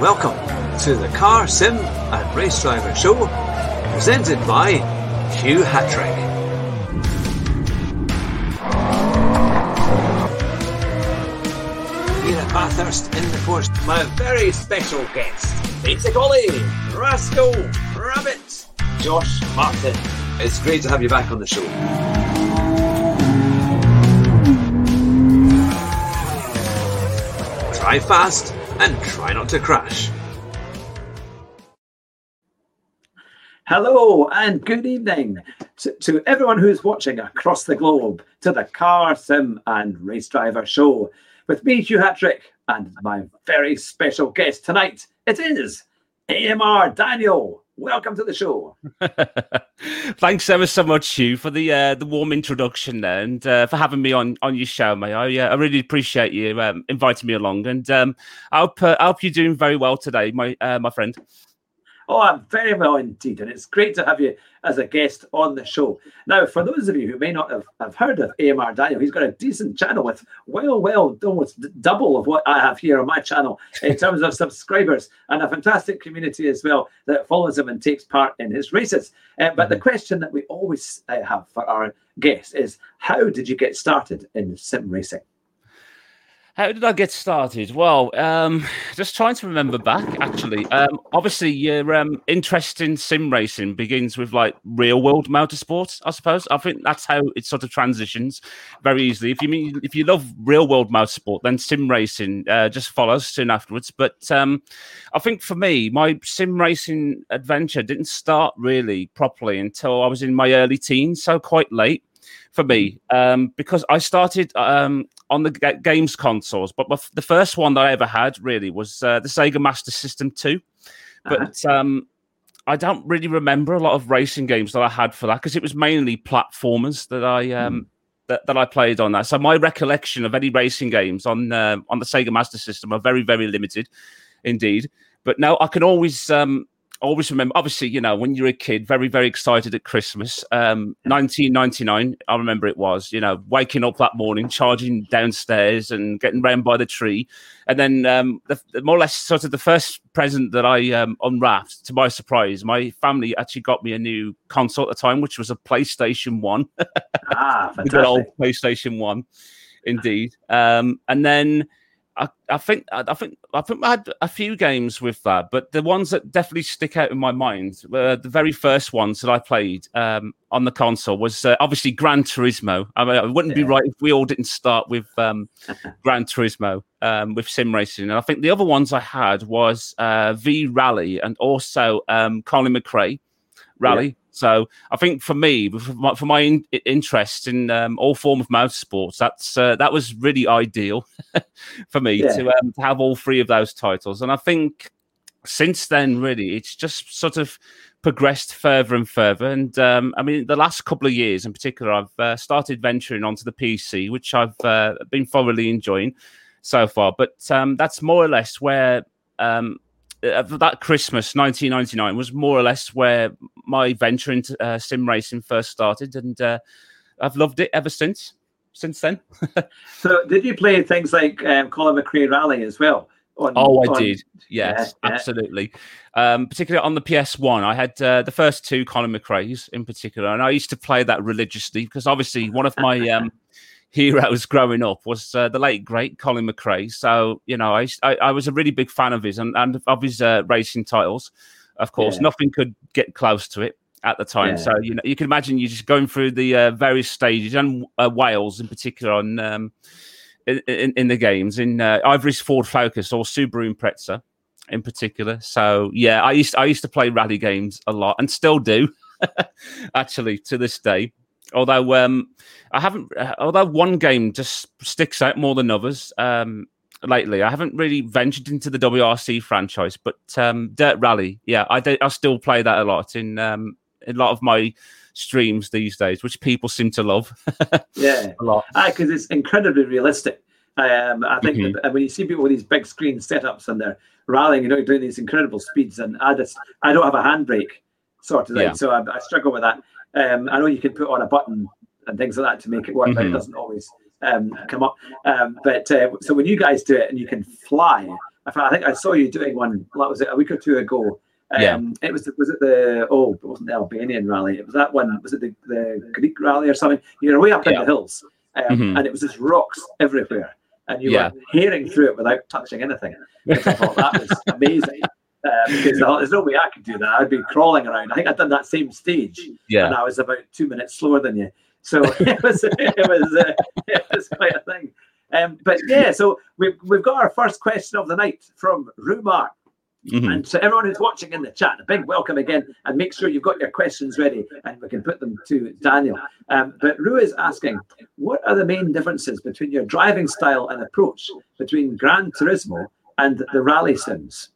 welcome to the Car Sim and Race Driver Show, presented by Hugh Hatrick. Here at Bathurst in the course, my very special guest, Peter Golly, Rascal, Rabbit, Josh Martin. It's great to have you back on the show. Drive fast and try not to crash. Hello and good evening to, to, everyone who's watching across the globe to the Car Sim and Race Driver Show with me, Hugh Hatrick, and my very special guest tonight. It is AMR Daniel. Welcome to the show. Thanks ever so much, Hugh, for the uh, the warm introduction there, and uh, for having me on on your show, mate. I, uh, I really appreciate you um, inviting me along, and um, I hope uh, I hope you're doing very well today, my uh, my friend. Oh, I'm very well indeed, and it's great to have you as a guest on the show. Now, for those of you who may not have, have heard of AMR Daniel, he's got a decent channel with well, well, almost double of what I have here on my channel in terms of subscribers, and a fantastic community as well that follows him and takes part in his races. Uh, but mm-hmm. the question that we always uh, have for our guests is, how did you get started in sim racing? How did I get started? Well, um, just trying to remember back. Actually, um, obviously, your um, interest in sim racing begins with like real world motorsports. I suppose. I think that's how it sort of transitions very easily. If you mean if you love real world motorsport, then sim racing uh, just follows soon afterwards. But um, I think for me, my sim racing adventure didn't start really properly until I was in my early teens, so quite late for me um, because I started um, on the g- games consoles, but f- the first one that I ever had really was uh, the Sega Master System 2. But uh-huh. um, I don't really remember a lot of racing games that I had for that because it was mainly platformers that I um, mm. that, that I played on that. So my recollection of any racing games on uh, on the Sega Master System are very very limited, indeed. But now I can always um, always remember, obviously, you know, when you're a kid, very, very excited at Christmas. Um, 1999, I remember it was, you know, waking up that morning, charging downstairs and getting round by the tree. And then, um, the, the, more or less, sort of the first present that I um, unwrapped, to my surprise, my family actually got me a new console at the time, which was a PlayStation 1. ah, fantastic. good old PlayStation 1, indeed. Um, and then, I, I think I think I think I had a few games with that, but the ones that definitely stick out in my mind were the very first ones that I played um, on the console was uh, obviously Gran Turismo. I mean, it wouldn't yeah. be right if we all didn't start with um, Gran Turismo um, with sim racing. And I think the other ones I had was uh, V Rally and also um, Colin McRae Rally. Yeah. So I think for me, for my, for my in, interest in um, all form of motorsports, that's uh, that was really ideal for me yeah. to, um, to have all three of those titles. And I think since then, really, it's just sort of progressed further and further. And um, I mean, the last couple of years in particular, I've uh, started venturing onto the PC, which I've uh, been thoroughly enjoying so far. But um, that's more or less where um, uh, that Christmas 1999 was more or less where my venture into uh, sim racing first started, and uh, I've loved it ever since. Since then. so, did you play things like um, Colin McRae Rally as well? On, oh, I on... did. Yes, yeah, absolutely. Yeah. Um, particularly on the PS1, I had uh, the first two Colin McRae's in particular, and I used to play that religiously because obviously one of my um, heroes growing up was uh, the late great Colin McRae. So you know, I I, I was a really big fan of his and, and of his uh, racing titles. Of course, yeah. nothing could get close to it at the time. Yeah. So you know, you can imagine you're just going through the uh, various stages and uh, Wales in particular on um, in, in, in, the games in uh, Ivory's Ford Focus or Subaru Impreza in particular. So yeah, I used I used to play rally games a lot and still do actually to this day. Although um, I haven't, uh, although one game just sticks out more than others um, lately. I haven't really ventured into the WRC franchise, but um, Dirt Rally, yeah, I, do, I still play that a lot in um, in a lot of my streams these days, which people seem to love. yeah, a lot because it's incredibly realistic. Um, I think mm-hmm. that, when you see people with these big screen setups and they're rallying, you know, doing these incredible speeds, and I just I don't have a handbrake sort of thing, yeah. so I, I struggle with that. Um, I know you can put on a button and things like that to make it work, mm-hmm. but it mm-hmm. doesn't always um, come up. Um, but uh, so when you guys do it and you can fly, I think I saw you doing one. That was it a week or two ago. Um, Yeah. It was was it the oh it wasn't the Albanian rally. It was that one. Was it the, the Greek rally or something? You're way up in the hills, um, Mhm. and it was just rocks everywhere, and you Yeah. were hearing through it without touching anything. I thought that was amazing. Uh, because there's no way I could do that. I'd be crawling around. I think I'd done that same stage, Yeah. and I was about two minutes slower than you. So it was it was uh, it was quite a thing. Um, but yeah, so we've we've got our first question of the night from Rumar. Mhm. And so everyone who's watching in the chat, a big welcome again, and make sure you've got your questions ready, and we can put them to Daniel. Um, but Ru is asking, what are the main differences between your driving style and approach between Gran Turismo and the rally sims?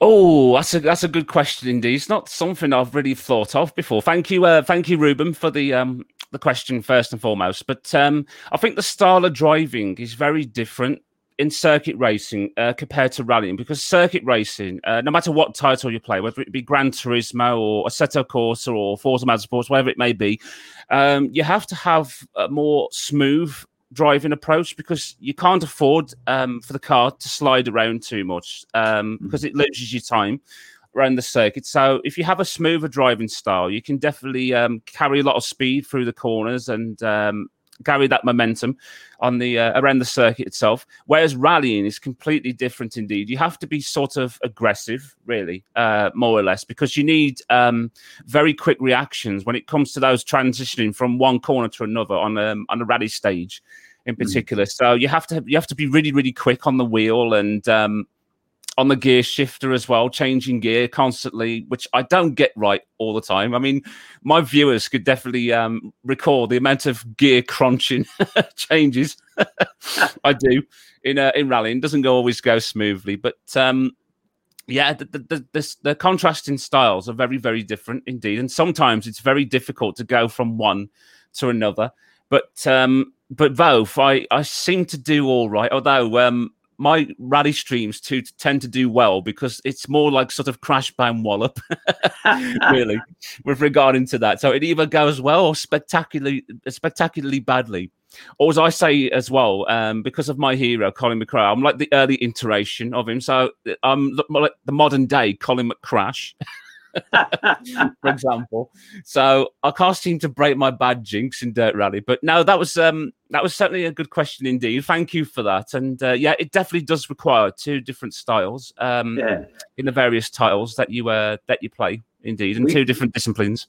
Oh, that's a that's a good question indeed. It's not something I've really thought of before. Thank you, uh, thank you, Ruben, for the um the question first and foremost. But um, I think the style of driving is very different in circuit racing uh, compared to rallying because circuit racing, uh, no matter what title you play, whether it be Gran Turismo or Assetto Corsa or Forza Motorsports, whatever it may be, um, you have to have a more smooth driving approach because you can't afford um, for the car to slide around too much um, because it loses you time around the circuit. So if you have a smoother driving style, you can definitely um, carry a lot of speed through the corners and carry that momentum on the uh, around the circuit itself. Whereas rallying is completely different indeed. You have to be sort of aggressive, really, uh, more or less, because you need um, very quick reactions when it comes to those transitioning from one corner to another on um, on a rally stage in particular. So you have to you have to be really really quick on the wheel and um, on the gear shifter as well, changing gear constantly, which I don't get right all the time. I mean, my viewers could definitely um, recall the amount of gear crunching changes I do in uh, in rallying. Doesn't go always go smoothly, but um, yeah, the, the, the, the, the contrasting styles are very, very different indeed. And sometimes it's very difficult to go from one to another. But um, but both, I, I seem to do all right. Although um, my rally streams too tend to do well because it's more like sort of crash bang wallop, really, with regarding to that. So it either goes well or spectacularly spectacularly badly. Or as I say as well, um, because of my hero Colin McRae, I'm like the early iteration of him. So I'm like the modern day Colin McCrash, for example. So I can't seem to break my bad jinx in Dirt Rally. But no, that was um, that was certainly a good question indeed. Thank you for that. And uh, yeah, it definitely does require two different styles um, yeah. in the various titles that you uh, that you play. Indeed, and We- two different disciplines.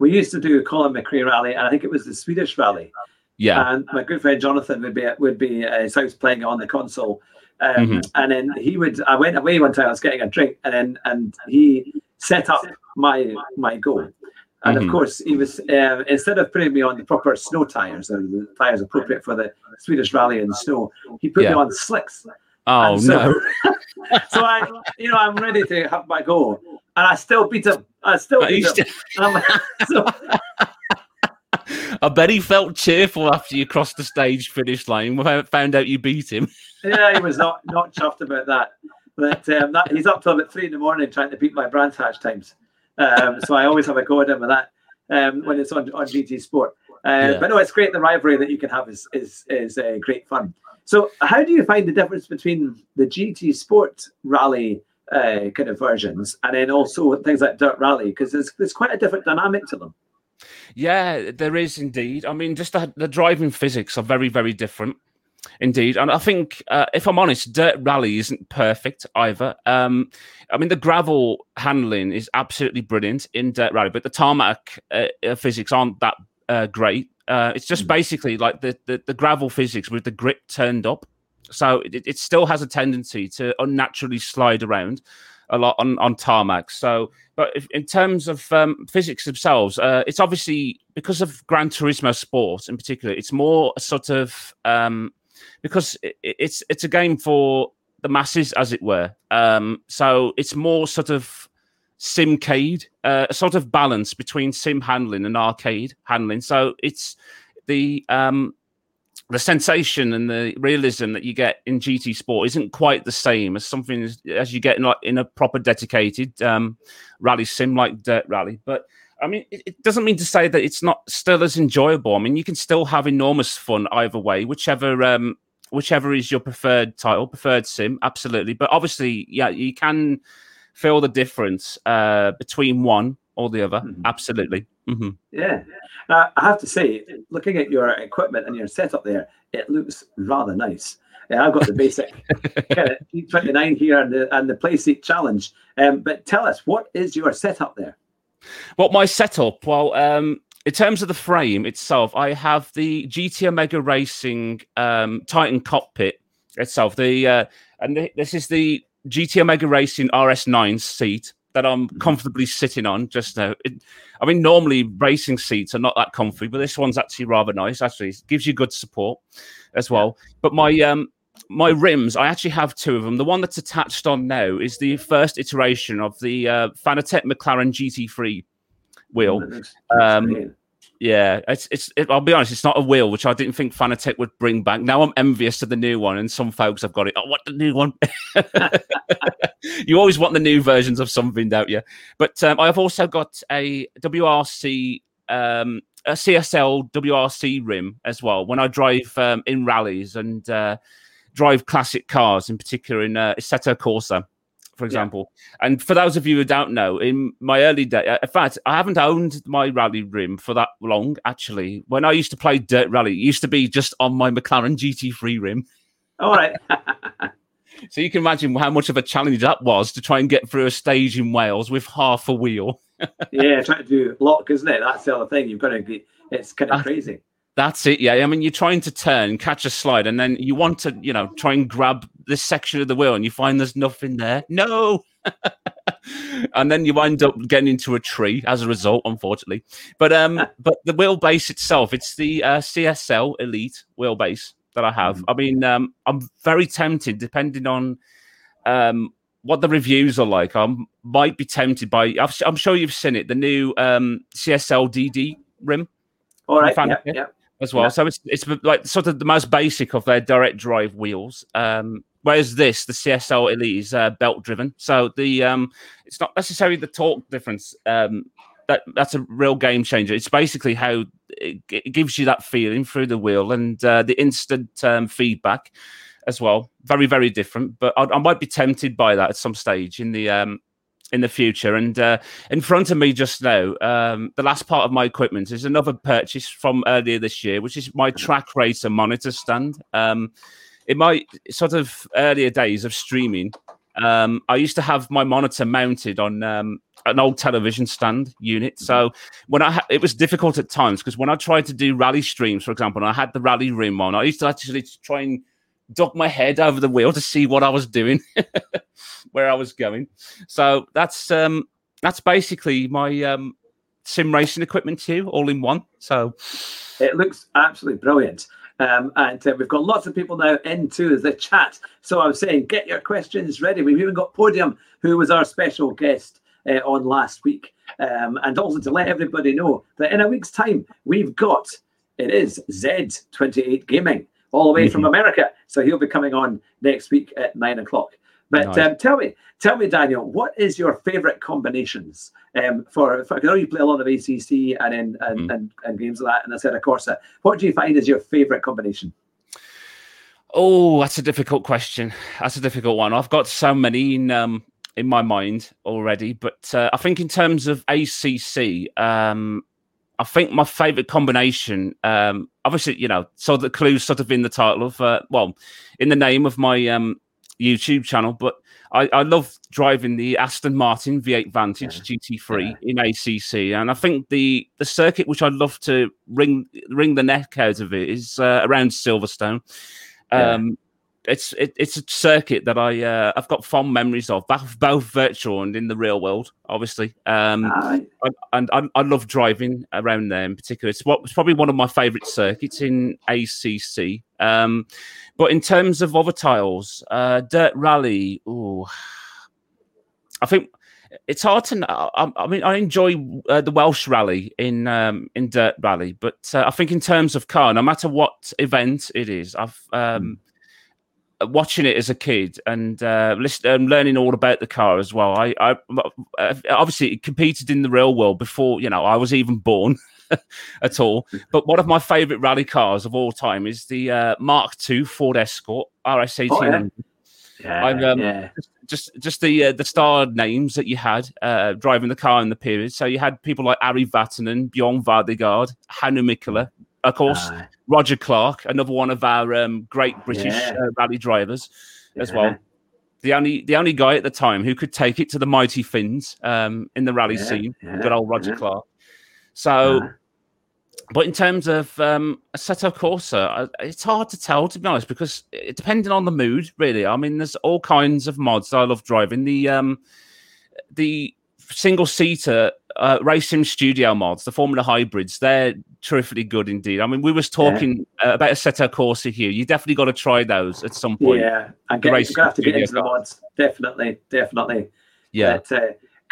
We used to do a Colin McRae rally, and I think it was the Swedish rally. Yeah, And my good friend Jonathan would be would be at his house playing on the console. Um, Mhm. And then he would. I went away one time. I was getting a drink, and then and he set up my my goal. And Mhm. of course, he was uh, instead of putting me on the proper snow tires or the tires appropriate for the Swedish rally in the snow, he put Yeah. me on slicks. Oh And so, no! so I, you know, I'm ready to have my goal, and I still beat him. I still But beat him. I'm so, I bet he felt cheerful after you crossed the stage finish line. when Found out you beat him. yeah, he was not not chuffed about that. But um, that, he's up till about three in the morning trying to beat my Brands Hatch times. Um, so I always have a go at him with that um, when it's on, on GT Sport. Uh, Yeah. But no, it's great. The rivalry that you can have is is is uh, great fun. So how do you find the difference between the GT Sport rally uh, kind of versions and then also things like Dirt Rally? Because there's there's quite a different dynamic to them. Yeah, there is indeed. I mean, just the, the driving physics are very, very different indeed. And I think, uh, if I'm honest, Dirt Rally isn't perfect either. Um, I mean, the gravel handling is absolutely brilliant in Dirt Rally, but the tarmac uh, physics aren't that uh, great. Uh, it's just basically like the, the, the gravel physics with the grip turned up. So it, it still has a tendency to unnaturally slide around a lot on, on tarmac. So, but if, in terms of um, physics themselves, uh, it's obviously because of Gran Turismo Sport in particular. It's more sort of um, because it, it's it's a game for the masses, as it were. Um, so it's more sort of simcade, uh, a sort of balance between sim handling and arcade handling. So it's the um, the sensation and the realism that you get in GT Sport isn't quite the same as something as, as you get in, like, in a proper dedicated um, rally sim like Dirt Rally. But I mean, it, it doesn't mean to say that it's not still as enjoyable. I mean, you can still have enormous fun either way, whichever um, whichever is your preferred title, preferred sim, absolutely. But obviously, yeah, you can feel the difference uh, between one or the other. Mm-hmm. Absolutely. Mm-hmm. Yeah. Uh, I have to say, looking at your equipment and your setup there, it looks rather nice. Yeah, I've got the basic kind of T29 here and the, and the PlaySeat Challenge. Um, but tell us, what is your setup there? What my setup? Well, um, in terms of the frame itself, I have the GT Omega Racing um, Titan cockpit itself. The uh, and the, this is the GT Omega Racing RS9 seat that I'm mm-hmm. comfortably sitting on just now. It, I mean, normally racing seats are not that comfy, but this one's actually rather nice. Actually, it gives you good support as well. But my um my rims, I actually have two of them. The one that's attached on now is the first iteration of the uh, Fanatec McLaren GT3 wheel. Um, yeah, it's it's. It, I'll be honest, it's not a wheel which I didn't think Fanatec would bring back. Now I'm envious of the new one, and some folks have got it. Oh, what the new one? you always want the new versions of something, don't you? But um, I've also got a WRC, um, a CSL WRC rim as well. When I drive um, in rallies and uh, drive classic cars, in particular in uh, Assetto Corsa for example. Yeah. And for those of you who don't know, in my early day, uh, in fact, I haven't owned my rally rim for that long. Actually, when I used to play dirt rally, it used to be just on my McLaren GT3 rim. All right. so you can imagine how much of a challenge that was to try and get through a stage in Wales with half a wheel. yeah, trying to do lock, isn't it? That's the other thing. You've got to be. It's kind of crazy. That's it. Yeah. I mean, you're trying to turn, catch a slide, and then you want to, you know, try and grab this section of the wheel, and you find there's nothing there. No. and then you wind up getting into a tree as a result, unfortunately. But um, but the wheelbase itself, it's the uh, CSL Elite wheelbase that I have. Mm. I mean, um, I'm very tempted, depending on um what the reviews are like. I might be tempted by. i am sure you've seen it. The new um CSL DD rim. All right. Yeah, yeah as well. Yeah. So it's it's like sort of the most basic of their direct drive wheels. Um, whereas this, the CSL Elite, is uh, belt driven. So the um, it's not necessarily the torque difference. Um, that that's a real game changer. It's basically how it, it gives you that feeling through the wheel and uh, the instant um, feedback as well. Very very different. But I, I, might be tempted by that at some stage in the um, in the future. And uh, in front of me just now, um, the last part of my equipment is another purchase from earlier this year, which is my Trak Racer monitor stand. Um, in my sort of earlier days of streaming, um, I used to have my monitor mounted on um, an old television stand unit. So when I ha- it was difficult at times because when I tried to do rally streams, for example, and I had the rally room on, I used to actually try and duck my head over the wheel to see what I was doing, where I was going. So that's um, that's basically my um, sim racing equipment too, all in one. So it looks absolutely brilliant. Um, and uh, we've got lots of people now into the chat. So I'm saying, get your questions ready. We've even got Podium, who was our special guest uh, on last week. Um, and also to let everybody know that in a week's time, we've got it is Z28 Gaming all the way mm-hmm. from America. So he'll be coming on next week at nine o'clock. But nice. um, tell me, tell me, Daniel, what is your favourite combinations um, for? for I know you play a lot of ACC and in, and, mm. and, and games like that, and Assetto Corsa. What do you find is your favourite combination? Oh, that's a difficult question. That's a difficult one. I've got so many in um, in my mind already, but uh, I think in terms of ACC, um, I think my favorite combination, um, obviously, you know, so the clues sort of in the title of, uh, well, in the name of my um, YouTube channel, but I, I love driving the Aston Martin V8 Vantage yeah. GT3 yeah. in ACC, and I think the the circuit which I'd love to wring wring the neck out of it is uh, around Silverstone. Um, it's it, it's a circuit that I uh, I've got fond memories of, both, both virtual and in the real world, obviously. Um, I, and I, I, love driving around there in particular. It's, what, it's probably one of my favourite circuits in ACC. Um, but in terms of other tiles, uh, Dirt Rally, ooh, I think it's hard to know. I, I mean, I enjoy uh, the Welsh Rally in um, in Dirt Rally, but uh, I think in terms of car, no matter what event it is, I've um, hmm watching it as a kid and uh, listen, and learning all about the car as well. I, I obviously competed in the real world before you know I was even born. at all. But one of my favourite rally cars of all time is the uh, Mark II Ford Escort RS eighteen. Oh, yeah. Yeah, um, yeah. just just the uh, the star names that you had uh, driving the car in the period. So you had people like Ari Vatanen, Björn Waldegård, Hannu Mikkola, of course, Aye. Roger Clark, another one of our um, great British Yeah. uh, rally drivers as well. The only the only guy at the time who could take it to the mighty Finns um, in the rally Yeah, scene, yeah, good old Roger yeah. Clark. So, but in terms of um, Assetto Corsa, I- it's hard to tell to be honest because it, depending on the mood, really. I mean, there's all kinds of mods I love driving. The um, the single seater uh, racing studio mods, the Formula hybrids, they're terrifically good indeed. I mean, we was talking uh, about a Assetto Corsa here. You definitely got to try those at some point. Yeah, and get, you're gonna have to get into the mods. Definitely, definitely. yeah. because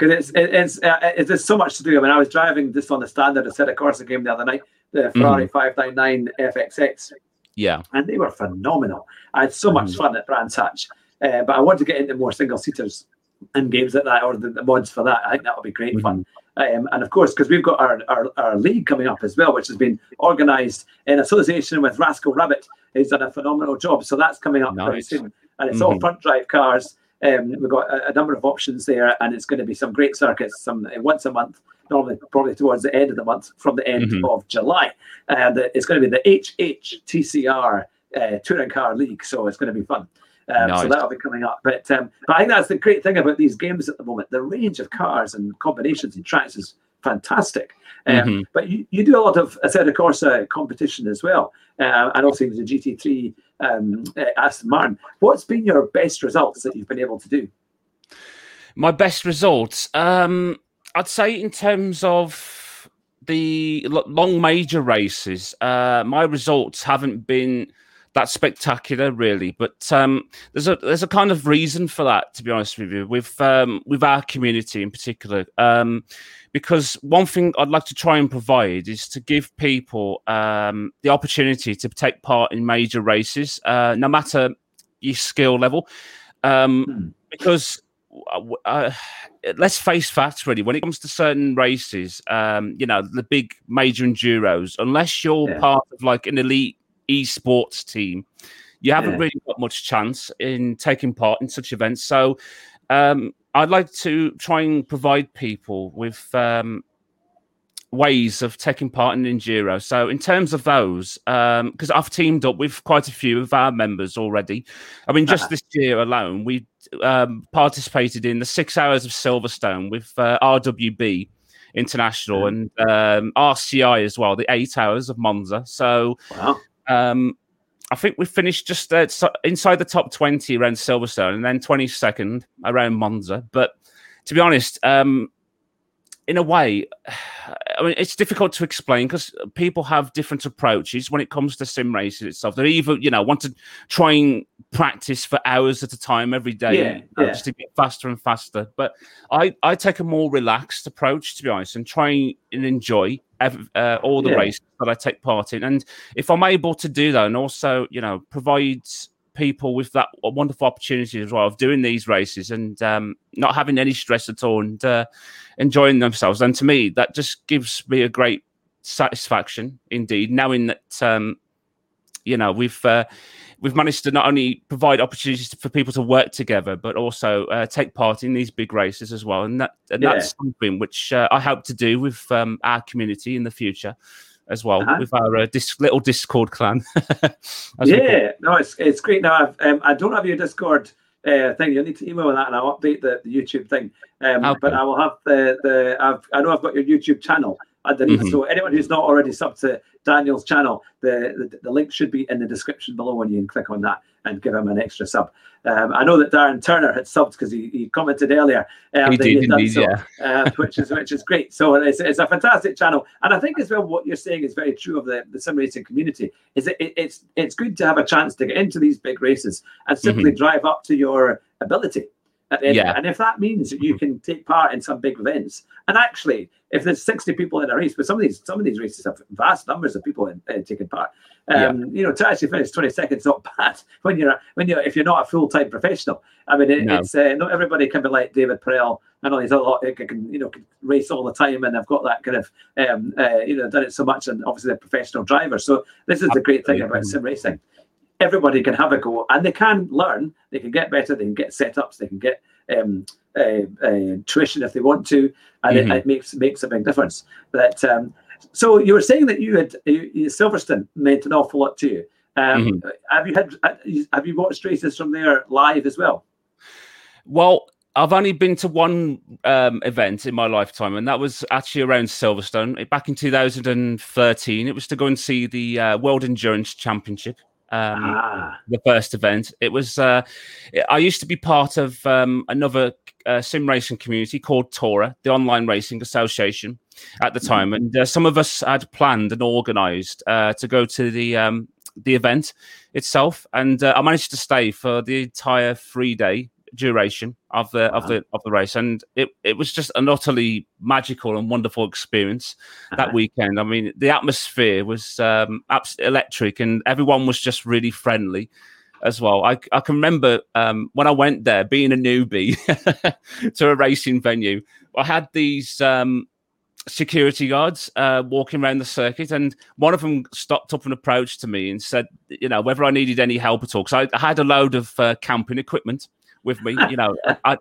it's it, it's uh, it, there's so much to do. I mean, I was driving this on the standard Assetto Corsa game the other night, the Mm-hmm. Ferrari 599 FXX, yeah. and they were phenomenal. I had so much Mhm. fun at Brands Hatch, uh, but I want to get into more single seaters and games like that, or the, the mods for that. I think that would be great fun. Um, and of course, because we've got our, our, our league coming up as well, which has been organised in association with Rascal Rabbit. He's done a phenomenal job. So that's coming up very soon. And it's all Mhm. front drive cars. Um, we've got a, a number of options there, and it's going to be some great circuits, some uh, once a month, normally probably towards the end of the month, from the end Mhm. of July. And uh, it's going to be the HHTCR uh, Touring Car League, so it's going to be fun. Um, So that'll be coming up. But um, but I think that's the great thing about these games at the moment. The range of cars and combinations and tracks is fantastic. Um, Mhm. But you, you do a lot of Assetto Corsa competition as well, uh, and also the GT3 um, uh, Aston Martin. What's been your best results that you've been able to do? My best results, um, I'd say, in terms of the long major races, uh, my results haven't been that spectacular, really. But um, there's a there's a kind of reason for that, to be honest with you, with um, with our community in particular. Um, because one thing I'd like to try and provide is to give people um, the opportunity to take part in major races, uh, no matter your skill level. Um, Hmm. Because uh, uh, let's face facts, really. When it comes to certain races, um, you know, the big major enduros, unless you're Yeah. part of like an elite esports team, you haven't Yeah. really got much chance in taking part in such events. So, um, I'd like to try and provide people with um, ways of taking part in enduro. So, in terms of those, because I've teamed up with quite a few of our members already. I mean, just Uh-huh. this year alone, we um, participated in the six hours of Silverstone with uh, RWB International Yeah. and um, RCI as well, the eight hours of Monza. So, Wow. Um, I think we finished just uh, inside the top 20 around Silverstone and then 22nd around Monza. But to be honest, um, in a way, I mean, it's difficult to explain because people have different approaches when it comes to sim racing itself. They either, you know, want to try and practice for hours at a time every day Yeah, yeah. just to get faster and faster. But I, I take a more relaxed approach, to be honest, and try and enjoy ev- uh, all the Yeah. races that I take part in. And if I'm able to do that and also, you know, provide people with that wonderful opportunity as well of doing these races and um, not having any stress at all and uh, enjoying themselves, then to me, that just gives me a great satisfaction indeed, knowing that, um, you know, we've. Uh, We've managed to not only provide opportunities for people to work together, but also uh, take part in these big races as well, and that and Yeah. that's something which uh, I hope to do with um, our community in the future as well, Uh-huh. with our uh, dis- little Discord clan. as we call it. yeah, no, it's it's great. Now I've, um, I don't have your Discord uh, thing. You'll need to email that, and I'll update the, the YouTube thing. Um, Okay. But I will have the the. I've, I know I've got your YouTube channel underneath. Mhm. So anyone who's not already subbed to Daniel's channel, the, the the link should be in the description below, and you can click on that and give him an extra sub. Um, I know that Darren Turner had subbed because he, he commented earlier. Um, He that did had done so, yeah. uh, which is which is great. So it's, it's a fantastic channel, and I think as well what you're saying is very true of the the sim racing community. Is that it, it's it's good to have a chance to get into these big races and simply Mm-hmm. drive up to your ability. At the end. Yeah. And if that means that you can take part in some big events, and actually, if there's 60 people in a race, but some of these some of these races have vast numbers of people in, uh, taking part. Um, You know, to actually finish 20 seconds not bad when you're when you're if you're not a full time professional. I mean, it, No. it's uh, not everybody can be like David Perel and all these other lot can you know can race all the time and have got that kind of um, uh, you know done it so much and obviously they're professional drivers. So this is the great thing about sim racing. Everybody can have a go and they can learn. They can get better. They can get setups. They can get um, uh, uh, tuition if they want to, and Mhm. it, it makes makes a big difference. That um, so you were saying that you had you, Silverstone meant an awful lot to you. Um, Have you had have you watched races from there live as well? Well, I've only been to one um, event in my lifetime, and that was actually around Silverstone back in 2013. It was to go and see the uh, World Endurance Championship. Um, ah, the first event. It was. Uh, I used to be part of um, another uh, sim racing community called Tora, the Online Racing Association, at the time, and uh, some of us had planned and organised uh, to go to the um, the event itself, and uh, I managed to stay for the entire three day duration of the of the of the race, and it it was just an utterly magical and wonderful experience that Uh-huh. weekend. I mean, the atmosphere was um, abs- electric, and everyone was just really friendly as well. I, I can remember um, when I went there, being a newbie to a racing venue, I had these um, security guards uh, walking around the circuit, and one of them stopped up and approached to me and said, you know, whether I needed any help at all, because I, I had a load of uh, camping equipment with me, you know, I,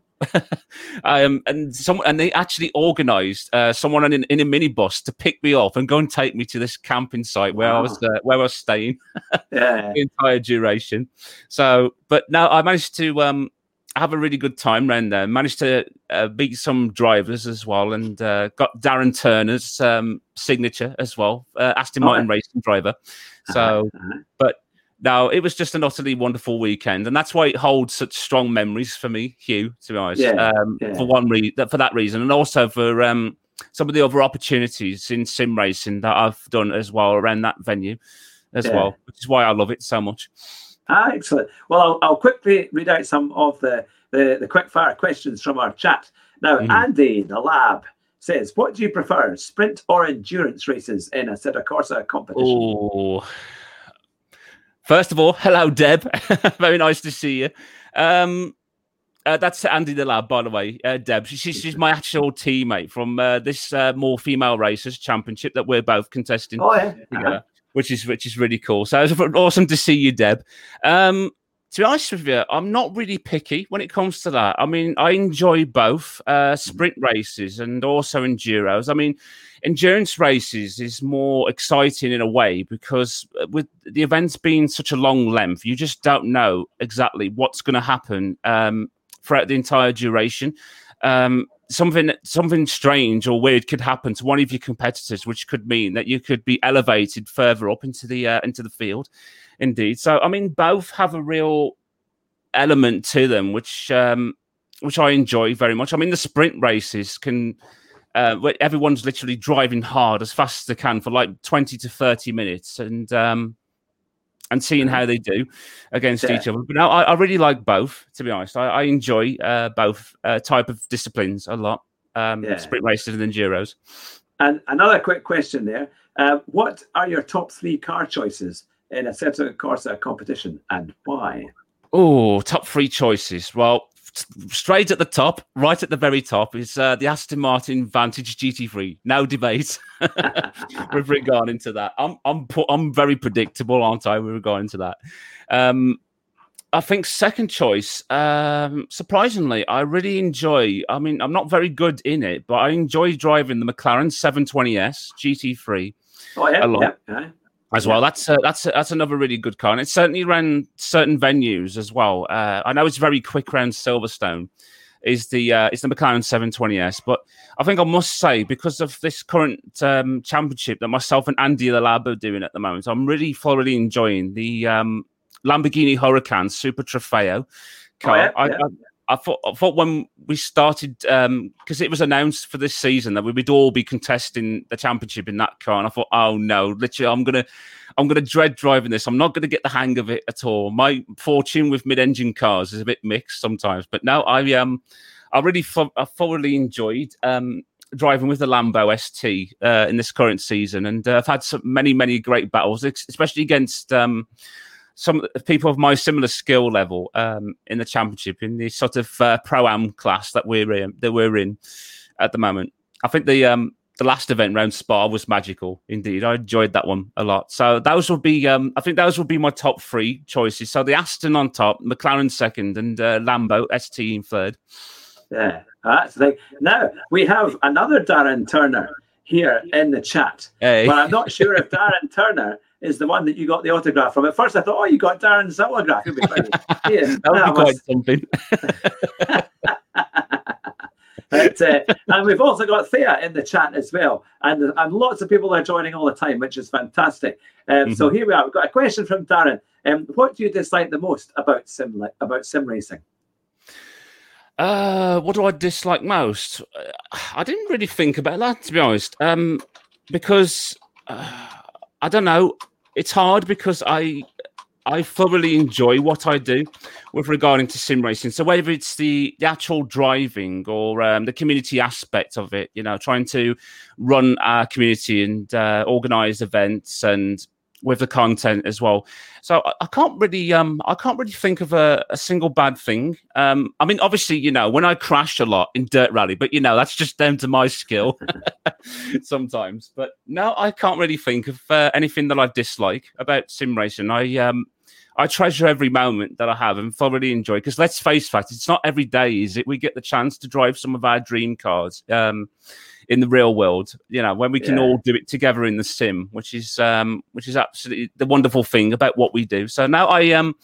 um, and some, and they actually organised uh, someone in, in a minibus to pick me up and go and take me to this camping site where I was uh, where I was staying yeah, the entire duration. So, but now I managed to um, have a really good time around there. Managed to uh, beat some drivers as well, and uh, got Darren Turner's um, signature as well, uh, Aston Oh, Martin racing driver. So, uh-huh. but no, it was just an utterly wonderful weekend, and that's why it holds such strong memories for me, Hugh. To be honest, Yeah, um, yeah. for one reason, for that reason, and also for um, some of the other opportunities in sim racing that I've done as well around that venue, as Yeah. well, which is why I love it so much. Ah, excellent. Well, I'll, I'll quickly read out some of the, the, the quick fire questions from our chat. Now, Mhm. Andy, the lab, says, What do you prefer, sprint or endurance races in Assetto Corsa competition? Oh, first of all, hello, Deb. Very nice to see you. Um, uh, that's Andy the lab, by the way. Uh, Deb, she, she's, she's my actual teammate from uh, this uh, more female racers championship that we're both contesting Oh, yeah. together, which is which is really cool. So it's awesome to see you, Deb. Um, to be honest with you, I'm not really picky when it comes to that. I mean, I enjoy both uh, sprint races and also enduros. I mean, endurance races is more exciting in a way because uh, with the events being such a long length, you just don't know exactly what's going to happen um, throughout the entire duration. Um, something something strange or weird could happen to one of your competitors, which could mean that you could be elevated further up into the uh, into the field. Indeed, so I mean, both have a real element to them, which um, which I enjoy very much. I mean, the sprint races can uh, where everyone's literally driving hard as fast as they can for like twenty to thirty minutes, and um, and seeing how they do against Yeah. each other. But no, I, I really like both. To be honest, I, I enjoy uh, both uh, type of disciplines a lot. Um, Yeah. Sprint races and enduros. And another quick question there. Uh, what are your top three car choices in Assetto Corsa competition and why? Oh, top three choices. Well, straight at the top, right at the very top, is uh, the Aston Martin Vantage GT3. No debate with regard into that. I'm I'm I'm very predictable, aren't I? With regard into that. Um, I think second choice. Um, surprisingly, I really enjoy. I mean, I'm not very good in it, but I enjoy driving the McLaren 720S GT3 Oh, yeah. A lot. yeah, yeah. As well. That's uh, that's that's another really good car, and it certainly ran certain venues as well. Uh, I know it's very quick around Silverstone. Is the uh, is the McLaren 720s, but I think I must say because of this current um, championship that myself and Andy the Lab are doing at the moment, I'm really thoroughly enjoying the um, Lamborghini Huracan Super Trofeo car. yeah, I, yeah. I, I thought, I thought when we started, because um, it was announced for this season that we would all be contesting the championship in that car, and I thought, oh no, literally, I'm gonna, I'm gonna dread driving this. I'm not gonna get the hang of it at all. My fortune with mid-engine cars is a bit mixed sometimes, but now I um, I really, I thoroughly enjoyed um driving with the Lambo ST uh, in this current season, and uh, I've had some, many, many great battles, especially against. Um, some people of my similar skill level um, in the championship in the sort of uh, pro am class that we're in that we're in at the moment. I think the um, the last event round Spa was magical indeed. I enjoyed that one a lot. So those will be um, I think those will be my top three choices. So the Aston on top, McLaren second, and uh, Lambo ST in third. Yeah, that's the thing. Now we have another Darren Turner here in the chat. Hey. But I'm not sure if Darren Turner is the one that you got the autograph from. At first, I thought, oh, you got Darren's autograph. It'd be funny. Yeah, that would be quite something. but, uh, and we've also got Thea in the chat as well, and and lots of people are joining all the time, which is fantastic. Um, mm-hmm. So here we are. We've got a question from Darren. Um, what do you dislike the most about sim about sim racing? Uh, what do I dislike most? I didn't really think about that to be honest. Um, because uh, I don't know it's hard because I I thoroughly enjoy what I do with regarding to sim racing. So whether it's the, the actual driving or um, the community aspect of it, you know, trying to run our community and uh, organize events and with the content as well. So I, I can't really um I can't really think of a, a single bad thing. Um I mean obviously, you know, when I crash a lot in dirt rally, but you know, that's just down to my skill sometimes. But now I can't really think of uh, anything that I dislike about sim racing. I um I treasure every moment that I have and thoroughly enjoy. Because let's face it, it's not every day, is it? We get the chance to drive some of our dream cars. Um, in the real world. You know, when we can yeah. all do it together in the sim, which is um, which is absolutely the wonderful thing about what we do. So now I um.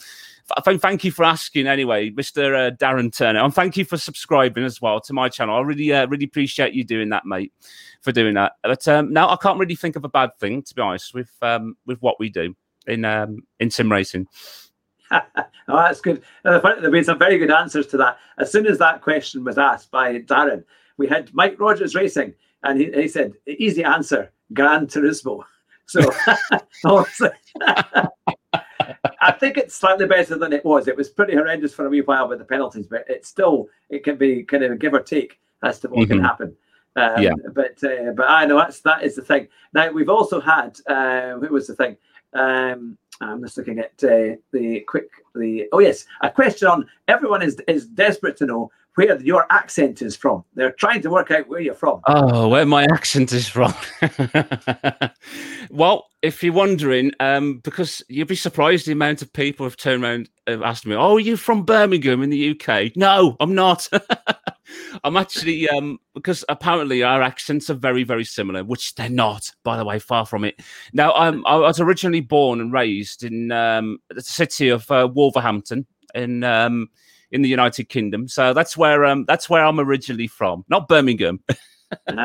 Thank you for asking anyway, Mr. Uh, Darren Turner, and thank you for subscribing as well to my channel. I really, uh, really appreciate you doing that, mate, for doing that. But um, now I can't really think of a bad thing, to be honest, with um, with what we do in um, in sim racing. oh, that's good. There have been some very good answers to that. As soon as that question was asked by Darren, we had Mike Rogers Racing, and he, he said, easy answer, Gran Turismo. So I think it's slightly better than it was. It was pretty horrendous for a wee while with the penalties, but it's still it can be kind of a give or take as to what mm-hmm. can happen. Um, yeah. But uh, but I know that's that is the thing. Now we've also had uh, what was the thing? Um, I'm just looking at uh, the quick the oh yes a question on everyone is is desperate to know where your accent is from. They're trying to work out where you're from. Oh, where my accent is from. well, if you're wondering, um, because you'd be surprised the amount of people have turned around and asked me, "Oh, are you from Birmingham in the UK?" No, I'm not. I'm actually um, because apparently our accents are very, very similar, which they're not, by the way, far from it. Now, I'm, I was originally born and raised in um, the city of uh, Wolverhampton in um, in the United Kingdom. So that's where um that's where I'm originally from, not Birmingham.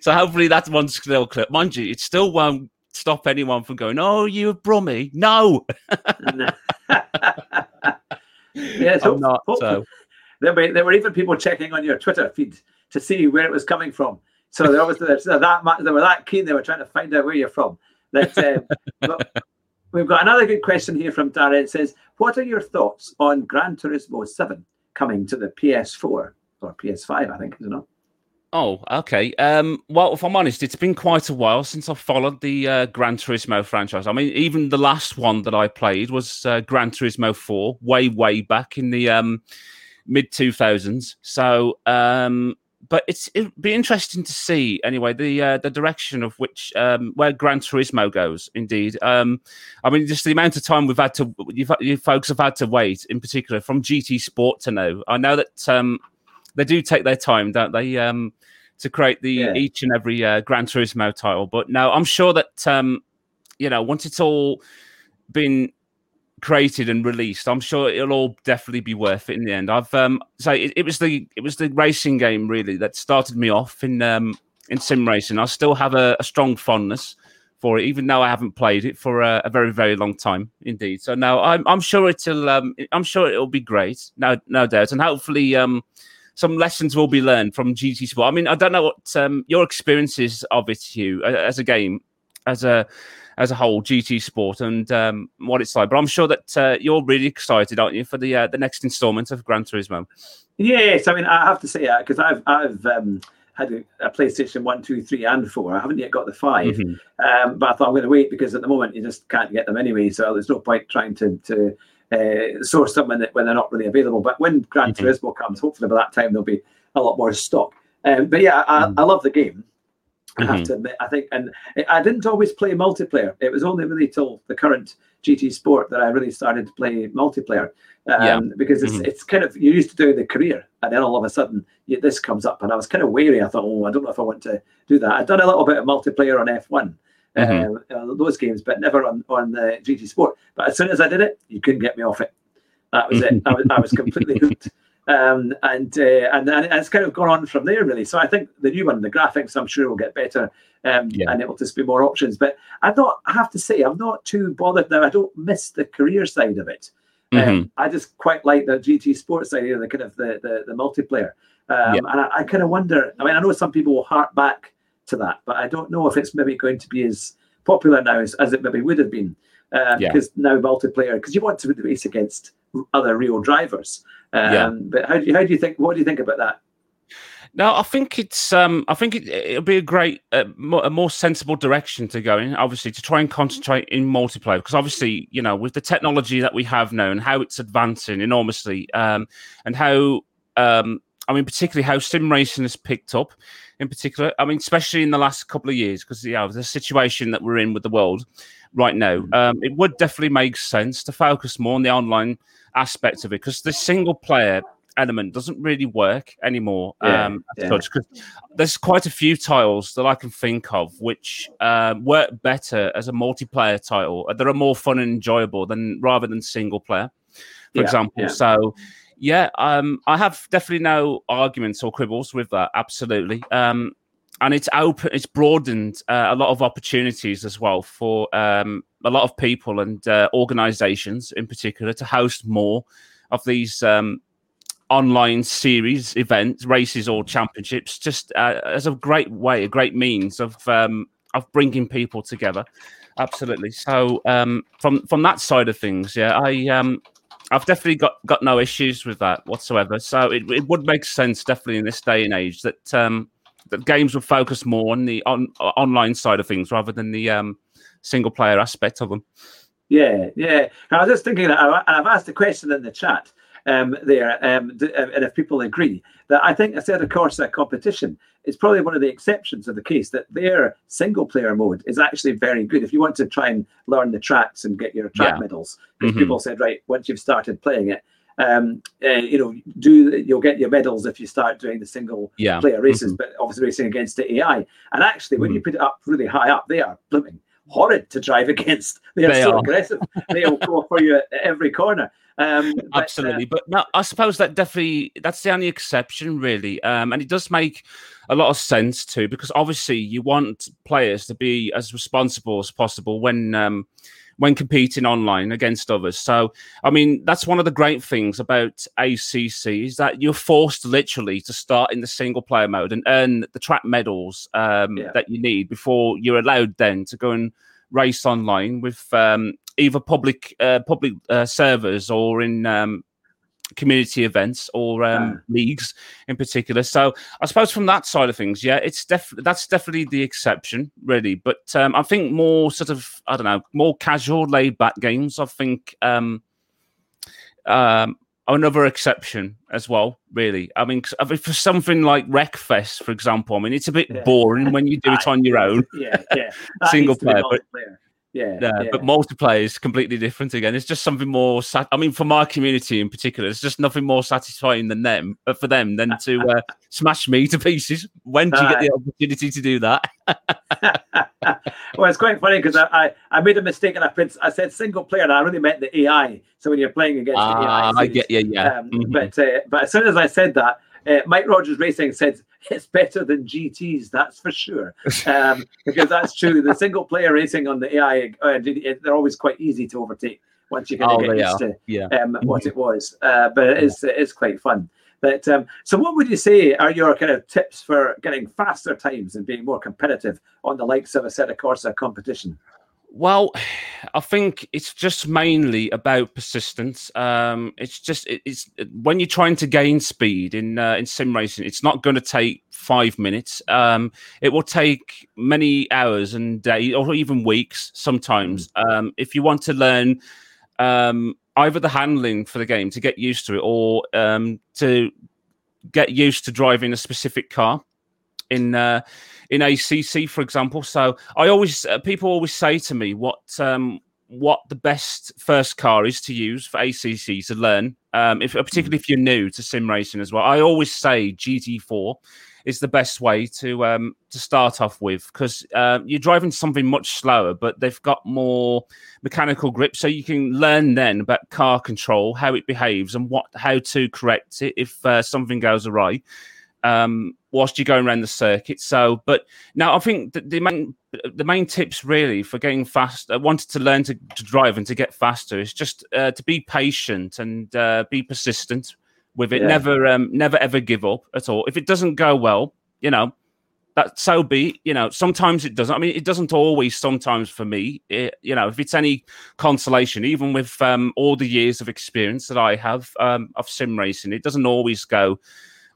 so hopefully that one's still clip. Mind you, it still won't stop anyone from going, "Oh, you a Brummie?" No. yeah, so, not, so. There, were, there were even people checking on your Twitter feed to see where it was coming from. So they obviously that they were that keen. They were trying to find out where you're from. That, uh, We've got another good question here from Dara. It says, What are your thoughts on Gran Turismo 7 coming to the PS4 or PS5, I think, is it not? Oh, okay. Um, well, if I'm honest, it's been quite a while since I followed the uh, Gran Turismo franchise. I mean, even the last one that I played was uh, Gran Turismo 4, way, way back in the um, mid 2000s. So, um, but it's it'd be interesting to see anyway the uh, the direction of which um, where Gran Turismo goes. Indeed, um, I mean, just the amount of time we've had to you, you folks have had to wait, in particular from GT Sport to know. I know that um, they do take their time, don't they? Um, to create the yeah. each and every uh, Gran Turismo title, but no, I'm sure that um, you know once it's all been created and released, I'm sure it'll all definitely be worth it in the end. I've um so it, it was the it was the racing game really that started me off in um in sim racing. I still have a, a strong fondness for it, even though I haven't played it for a, a very, very long time indeed. So now I'm I'm sure it'll um, I'm sure it'll be great, no no doubt, and hopefully um, some lessons will be learned from GT Sport. I mean, I don't know what um, your experiences of it, Hugh, as a game, as a as a whole, GT Sport, and um, what it's like. But I'm sure that uh, you're really excited, aren't you, for the uh, the next instalment of Gran Turismo? Yes, I mean, I have to say that because I've I've um, had a, a, PlayStation one, two, three, and four. I haven't yet got the 5 mm-hmm. um, but I thought I'm going to wait because at the moment you just can't get them anyway. So there's no point trying to to uh, source them when, when they're not really available. But when Gran mm-hmm. Turismo comes, hopefully by that time there'll be a lot more stock. Um, but yeah, I, mm-hmm. I, love the game. I have mm-hmm. to admit, I think, and I didn't always play multiplayer. It was only really till the current GT Sport that I really started to play multiplayer. Um, yeah. Because it's, mm-hmm. it's kind of you're used to doing the career, and then all of a sudden you, this comes up, and I was kind of wary. I thought, oh, I don't know if I want to do that. I'd done a little bit of multiplayer on F1, mm-hmm. uh, those games, but never on on the GT Sport. But as soon as I did it, you couldn't get me off it. That was it. I was, I was completely hooked. Um, and, uh, and and it's kind of gone on from there really. So I think the new one, the graphics, I'm sure will get better, um, yeah. and it will just be more options. But I'm not. I have to say, I'm not too bothered now. I don't miss the career side of it. Um, mm-hmm. I just quite like the GT Sports idea, the kind of the the, the multiplayer. Um, yeah. And I, I kind of wonder. I mean, I know some people will hark back to that, but I don't know if it's maybe going to be as popular now as, as it maybe would have been. Uh, yeah. Because now multiplayer, because you want to race against other real drivers. Um, yeah. But how do you how do you think? What do you think about that? No, I think it's. Um, I think it, will be a great, uh, more, a more sensible direction to go in. Obviously, to try and concentrate in multiplayer, because obviously, you know, with the technology that we have now and how it's advancing enormously, um, and how, um, I mean, particularly how sim racing has picked up, in particular. I mean, especially in the last couple of years, because yeah, the situation that we're in with the world right now, mm. um, it would definitely make sense to focus more on the online aspect of it because the single player element doesn't really work anymore. Yeah, um, yeah. there's quite a few titles that I can think of which um, work better as a multiplayer title. That are more fun and enjoyable than rather than single player, for yeah, example. So. Yeah, um, I have definitely no arguments or quibbles with that. Absolutely, um, and it's open, it's broadened uh, a lot of opportunities as well for um, a lot of people and uh, organizations in particular to host more of these um, online series events races or championships just uh, as a great way a great means of um, of bringing people together. Absolutely. So um, from from that side of things yeah i um i've definitely got got no issues with that whatsoever. So it, it would make sense definitely in this day and age that um that games would focus more on the on online side of things rather than the um, single player aspect of them. Yeah, yeah. I was just thinking that I've asked a question in the chat um, there, um, um, and if people agree that I think Assetto Corsa competition is probably one of the exceptions of the case that their single player mode is actually very good. If you want to try and learn the tracks and get your track yeah. medals, because mm-hmm. people said, right, once you've started playing it, um, uh, you know, do you'll get your medals if you start doing the single yeah. player races, mm-hmm. but obviously racing against the AI. And actually, when mm-hmm. you put it up really high up, they are blooming horrid to drive against. They are they so are. aggressive. They'll go for you at every corner. Um, but, Absolutely, uh, but no, I suppose that definitely that's the only exception, really, um, and it does make a lot of sense too, because obviously you want players to be as responsible as possible when. Um, when competing online against others. So, I mean, that's one of the great things about ACC is that you're forced literally to start in the single player mode and earn the track medals um, yeah. that you need before you're allowed then to go and race online with um, either public uh, public uh, servers or in um, community events or um, yeah. leagues in particular. So I suppose from that side of things, yeah, it's definitely that's definitely the exception, really. But um, I think more sort of I don't know, more casual, laid back games. I think um, um, another exception as well. Really, I mean, for something like Wreckfest, for example, I mean, it's a bit yeah. boring when you do it on your own. yeah, yeah, single player, but. Yeah, yeah, yeah, but multiplayer is completely different again. It's just something more. Sat- I mean, for my community in particular, it's just nothing more satisfying than them, for them than to uh, smash me to pieces. When do you get the opportunity to do that? well, it's quite funny because I, I, I, made a mistake and I, put, I said single player and I really meant the AI. So when you're playing against the AI, ah, I get you, yeah. Um, mm-hmm. But uh, but as soon as I said that, uh, Mike Rogers Racing said it's better than GTs, that's for sure. Um, because that's true. The single player racing on the AI, uh, they're always quite easy to overtake once you kind of Oh, get used to Yeah. um, what it was. Uh, but it is it is quite fun. But um, so, what would you say are your kind of tips for getting faster times and being more competitive on the likes of Assetto Corsa competition? Well, I think it's just mainly about persistence. Um, it's just it, it's when you're trying to gain speed in uh, in sim racing, it's not going to take five minutes. Um, it will take many hours and days, or even weeks sometimes. Um, if you want to learn um, either the handling for the game to get used to it, or um, to get used to driving a specific car in uh, in ACC, for example. So I always uh, people always say to me what um, what the best first car is to use for ACC to learn, um, if particularly if you're new to sim racing as well. I always say GT4 is the best way to um, to start off with because uh, you're driving something much slower, but they've got more mechanical grip, so you can learn then about car control, how it behaves, and what how to correct it if uh, something goes awry um, whilst you're going around the circuit. So, but now I think that the main the main tips really for getting fast, uh, wanted to learn to, to drive and to get faster is just uh, to be patient and uh, be persistent with it. Yeah. Never, um, never ever give up at all. If it doesn't go well, you know. That so be, you know. Sometimes it doesn't. I mean, it doesn't always. Sometimes for me, it, you know, if it's any consolation, even with um, all the years of experience that I have um, of sim racing, it doesn't always go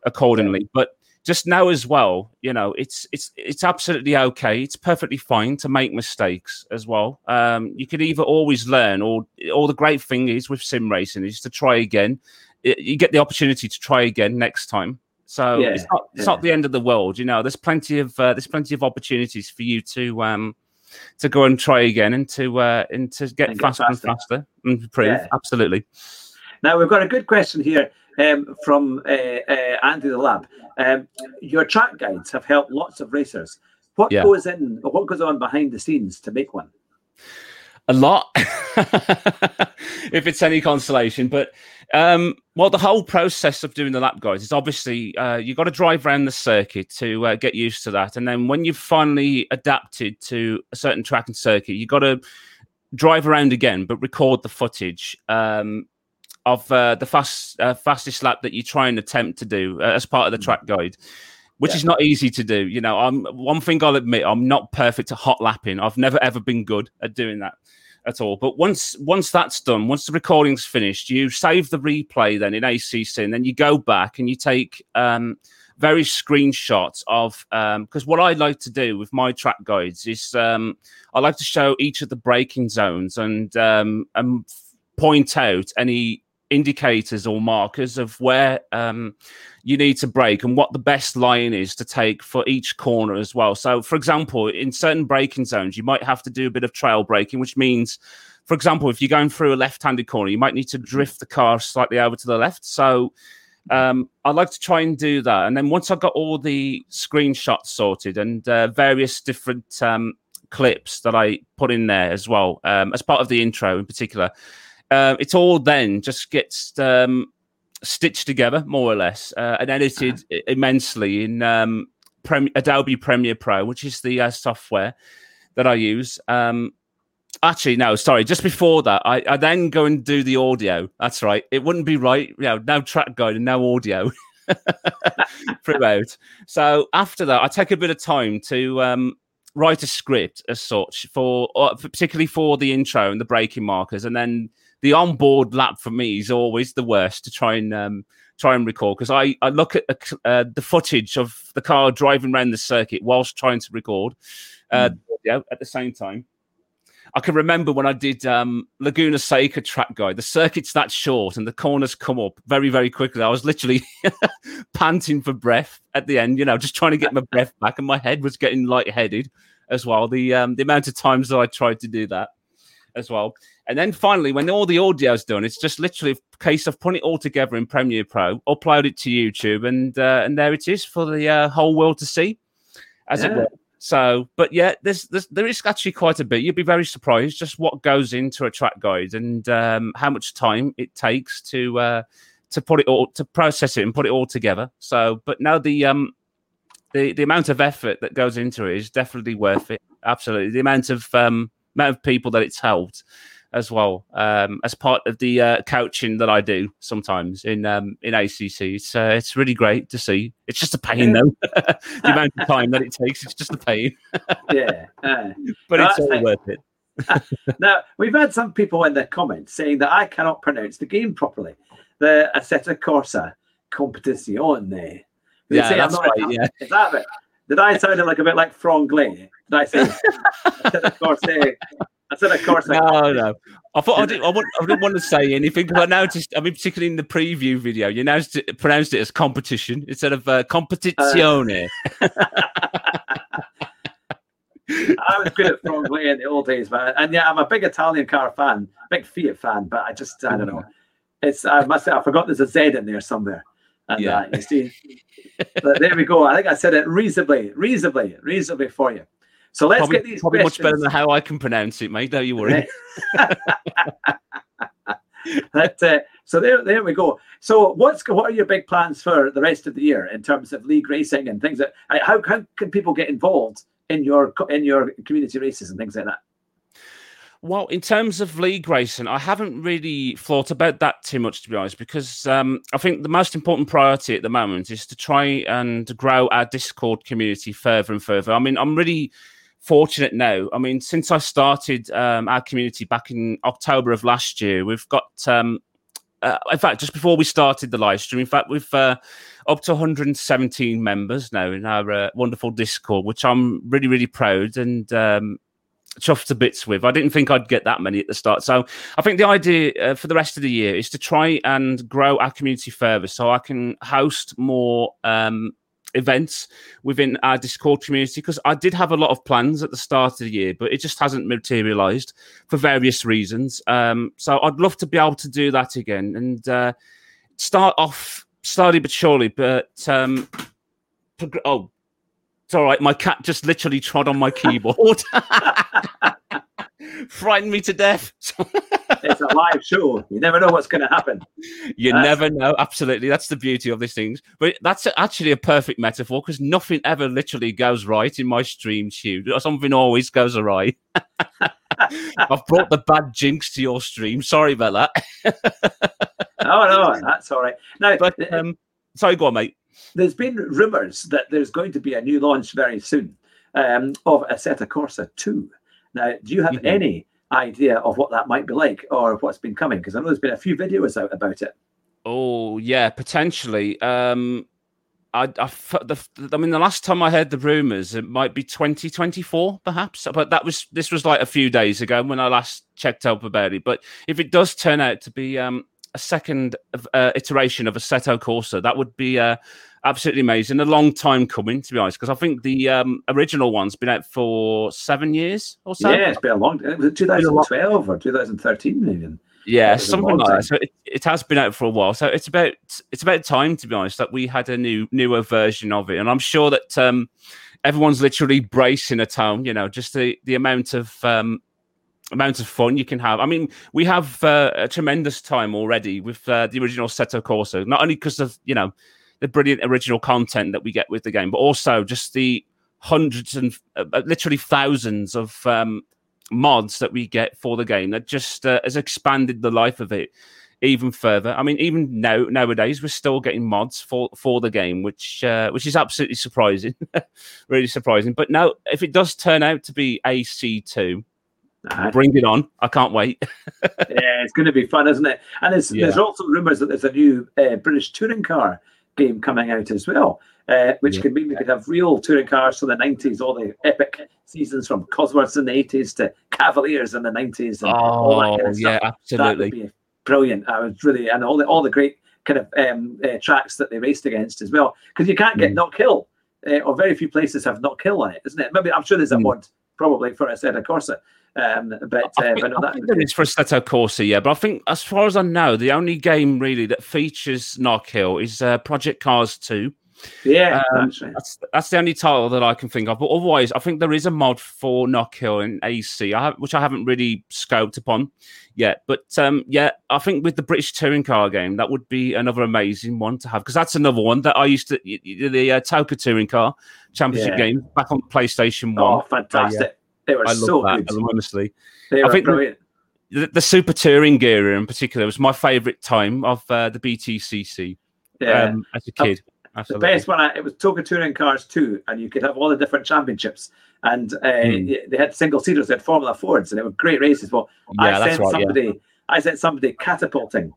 accordingly. But just know as well, you know, it's it's it's absolutely okay. It's perfectly fine to make mistakes as well. Um, you can either always learn, or or the great thing is with sim racing is to try again. It- you get the opportunity to try again next time. So Yeah, it's not it's yeah. not the end of the world. You know, there's plenty of uh, there's plenty of opportunities for you to um to go and try again and to uh and to get And get faster, and faster. faster and improve. Yeah. Absolutely. Now we've got a good question here um, from uh, uh, Andy the Lab. Um, your track guides have helped lots of racers. What Yeah. goes in? What goes on behind the scenes to make one? a lot if it's any consolation but um well the whole process of doing the lap guides is obviously uh you've got to drive around the circuit to uh, get used to that and then when you've finally adapted to a certain track and circuit you've got to drive around again but record the footage um of uh, the fast uh, fastest lap that you try and attempt to do uh, as part of the track guide which Yeah. is not easy to do you know i'm one thing i'll admit i'm not perfect at hot lapping i've never ever been good at doing that at all. But once once that's done, once the recording's finished, you save the replay then in ACC, and then you go back and you take um, various screenshots of because what I like to do with my track guides is um, I like to show each of the braking zones and um, and point out any indicators or markers of where um, you need to brake and what the best line is to take for each corner as well. So, for example, in certain braking zones, you might have to do a bit of trail braking, which means, for example, if you're going through a left-handed corner, you might need to drift the car slightly over to the left. So, um, I like to try and do that, and then once I've got all the screenshots sorted and uh, various different um, clips that I put in there as well um, as part of the intro in particular. Uh, it's all then just gets um, stitched together more or less uh, and edited i- immensely in um, Prem- Adobe Premiere Pro, which is the uh, software that I use. Um, actually, no, sorry. Just before that, I, I then go and do the audio. That's right. It wouldn't be right. You know, no track guide and no audio throughout. So after that, I take a bit of time to um, write a script as such for, uh, for particularly for the intro and the braking markers, and then the onboard lap for me is always the worst to try and um, try and record because I, I look at the, uh, the footage of the car driving around the circuit whilst trying to record uh, the audio at the same time. I can remember when I did um, Laguna Seca track guide. The circuit's that short and the corners come up very, very quickly. I was literally panting for breath at the end, you know, just trying to get my breath back, and my head was getting lightheaded as well. The um, the amount of times that I tried to do that as well. And then finally, when all the audio's done, it's just literally a case of putting it all together in Premiere Pro, upload it to YouTube, and uh, and there it is for the uh, whole world to see, as it were. So, but yeah, there's, there's there is actually quite a bit. You'd be very surprised just what goes into a track guide and um, how much time it takes to uh, to put it all to process it and put it all together. So, but now the um the the amount of effort that goes into it is definitely worth it. Absolutely, the amount of um amount of people that it's helped as well um, as part of the uh, coaching that I do sometimes in um, in ACC. It's uh, it's really great to see. It's just a pain though. the amount of time that it takes, it's just a pain. yeah, uh, but it's all worth it. now we've had some people in the comments saying that I cannot pronounce the game properly. The Assetto Corsa Competizione. They yeah, that's right. Yeah, is that it? Did I sound like a bit like Franglais? Did I say Assetto Corsa I said, of course. No, no. I thought I didn't. I, want, I didn't want to say anything because I noticed. I mean, particularly in the preview video, you now pronounced it as competition instead of uh, competizione. Uh, I was good at Franglais in the old days, but and yeah, I'm a big Italian car fan, big Fiat fan, but I just I don't know. It's I must say I forgot there's a Z in there somewhere. And yeah. Uh, you see, but there we go. I think I said it reasonably, reasonably, reasonably for you. So let's probably, get these probably questions. much better than how I can pronounce it, mate. Don't you worry. that, uh, so there, there we go. So what's what are your big plans for the rest of the year in terms of league racing and things that? How how can people get involved in your in your community races and things like that? Well, in terms of league racing, I haven't really thought about that too much, to be honest, because um, I think the most important priority at the moment is to try and grow our Discord community further and further. I mean, I'm really fortunate now. I mean, since I started um, our community back in October of last year, we've got, um, uh, in fact, just before we started the live stream, in fact, we've uh, up to 117 members now in our uh, wonderful Discord, which I'm really, really proud and um, chuffed to bits with. I didn't think I'd get that many at the start. So I think the idea uh, for the rest of the year is to try and grow our community further so I can host more um, events within our Discord community because I did have a lot of plans at the start of the year, but it just hasn't materialized for various reasons. Um, so I'd love to be able to do that again and uh, start off slowly but surely. But um, prog- oh, it's all right. My cat just literally trod on my keyboard. Frightened me to death. it's a live show. You never know what's going to happen. You uh, never know. Absolutely. That's the beauty of these things. But that's actually a perfect metaphor because nothing ever literally goes right in my stream shoot. Something always goes awry. I've brought the bad jinx to your stream. Sorry about that. oh, no, that's all right. Now, but, um, sorry, go on, mate. There's been rumours that there's going to be a new launch very soon um, of Assetto Corsa 2. Now, do you have mm-hmm. any idea of what that might be like or what's been coming? Because I know there's been a few videos out about it. Oh yeah, potentially. Um, I, I, the, I mean, the last time I heard the rumors, it might be 2024, perhaps. But that was this was like a few days ago when I last checked up about it. But if it does turn out to be um, a second uh, iteration of Assetto Corsa, that would be uh, absolutely amazing. A long time coming, to be honest, because I think the um, original one's been out for seven years or so. Yeah, it's been a long. It was 2012 or 2013 even. Yeah, something like that. So it, it has been out for a while. So it's about it's about time, to be honest, that we had a new newer version of it, and I'm sure that um, everyone's literally bracing a home. You know, just the the amount of um, amount of fun you can have. I mean, we have uh, a tremendous time already with uh, the original Assetto Corsa, not only because of you know the brilliant original content that we get with the game, but also just the hundreds and uh, uh, literally thousands of um, mods that we get for the game that just uh, has expanded the life of it even further. I mean, even now nowadays we're still getting mods for for the game, which uh, which is absolutely surprising, really surprising. But now, if it does turn out to be AC two. Bring it on! I can't wait. yeah, it's going to be fun, isn't it? And there's, yeah. there's also rumours that there's a new uh, British touring car game coming out as well, uh, which yeah. could mean we could have real touring cars from the 90s, all the epic seasons from Cosworths in the 80s to Cavaliers in the 90s. And oh, all that kind of yeah, absolutely. That would be brilliant. I was really, and all the, all the great kind of um, uh, tracks that they raced against as well, because you can't get mm. Knockhill, uh, or very few places have Knockhill on it, isn't it? Maybe I'm sure there's a mm. mod probably for Assetto Corsa. Um, but uh, I think, but no, I think there is for Assetto Corsa, yeah. But I think, as far as I know, the only game really that features Knockhill is uh, Project Cars 2. Yeah, Um, that's. That's the only title that I can think of. But otherwise, I think there is a mod for Knockhill in AC, I have, which I haven't really scoped upon yet. But um, yeah, I think with the British touring car game, that would be another amazing one to have because that's another one that I used to the uh, TOCA touring car championship Yeah. game back on PlayStation Oh, One. fantastic! They were I love so that good. honestly. They I think the- brilliant. The, the Super Touring Gear in particular was my favourite time of uh, the BTCC Yeah. um, as a kid. The Absolutely. best one, I, it was TOCA Touring Cars 2, and you could have all the different championships. And uh, y- they had single seaters, they had Formula Fords, and they were great races. Well, yeah, I sent right. Yeah. somebody, I sent somebody catapulting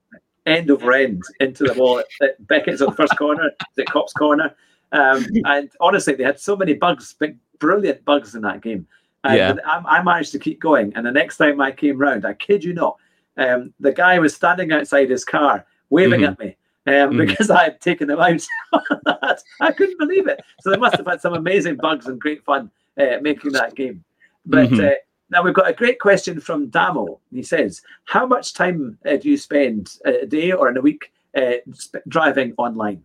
end over end into the wall at, at Beckett's on the first corner, the Copse corner. Um, and honestly, they had so many bugs, big, brilliant bugs in that game. And Yeah. I, I managed to keep going. And the next time I came round, I kid you not, um, the guy was standing outside his car waving Mhm. at me um, Mhm. because I had taken them out. I couldn't believe it. So they must have had some amazing bugs and great fun uh, making that game. But Mhm. uh, now we've got a great question from Damo. He says, "How much time uh, do you spend a day or in a week uh, sp- driving online?"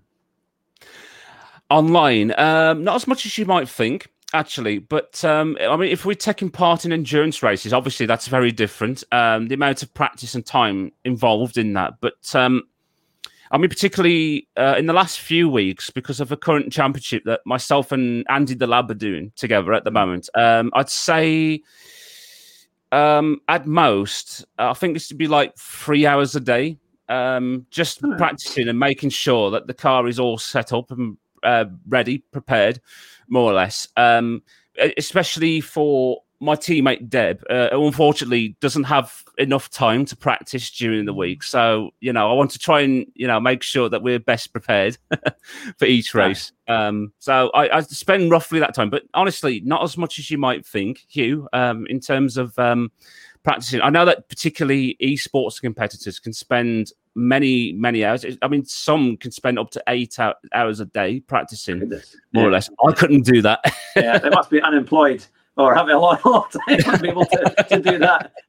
online um not as much as you might think actually but um i mean if we're taking part in endurance races obviously that's very different um the amount of practice and time involved in that. But um i mean particularly uh, in the last few weeks because of a current championship that myself and andy the lab are doing together at the moment um i'd say um at most i think this would be like three hours a day um just Hmm. practicing and making sure that the car is all set up and uh, ready, prepared, more or less. Um, especially for my teammate Deb, uh, who unfortunately doesn't have enough time to practice during the week. So you know, I want to try and you know make sure that we're best prepared for each race. Um, so I, I spend roughly that time, but honestly, not as much as you might think, Hugh. Um, in terms of um, practicing, I know that particularly esports competitors can spend many many hours. I mean, some can spend up to eight hours a day practicing, Goodness. more or less. I couldn't do that. yeah, they must be unemployed or having a lot, of time to be able to, to do that.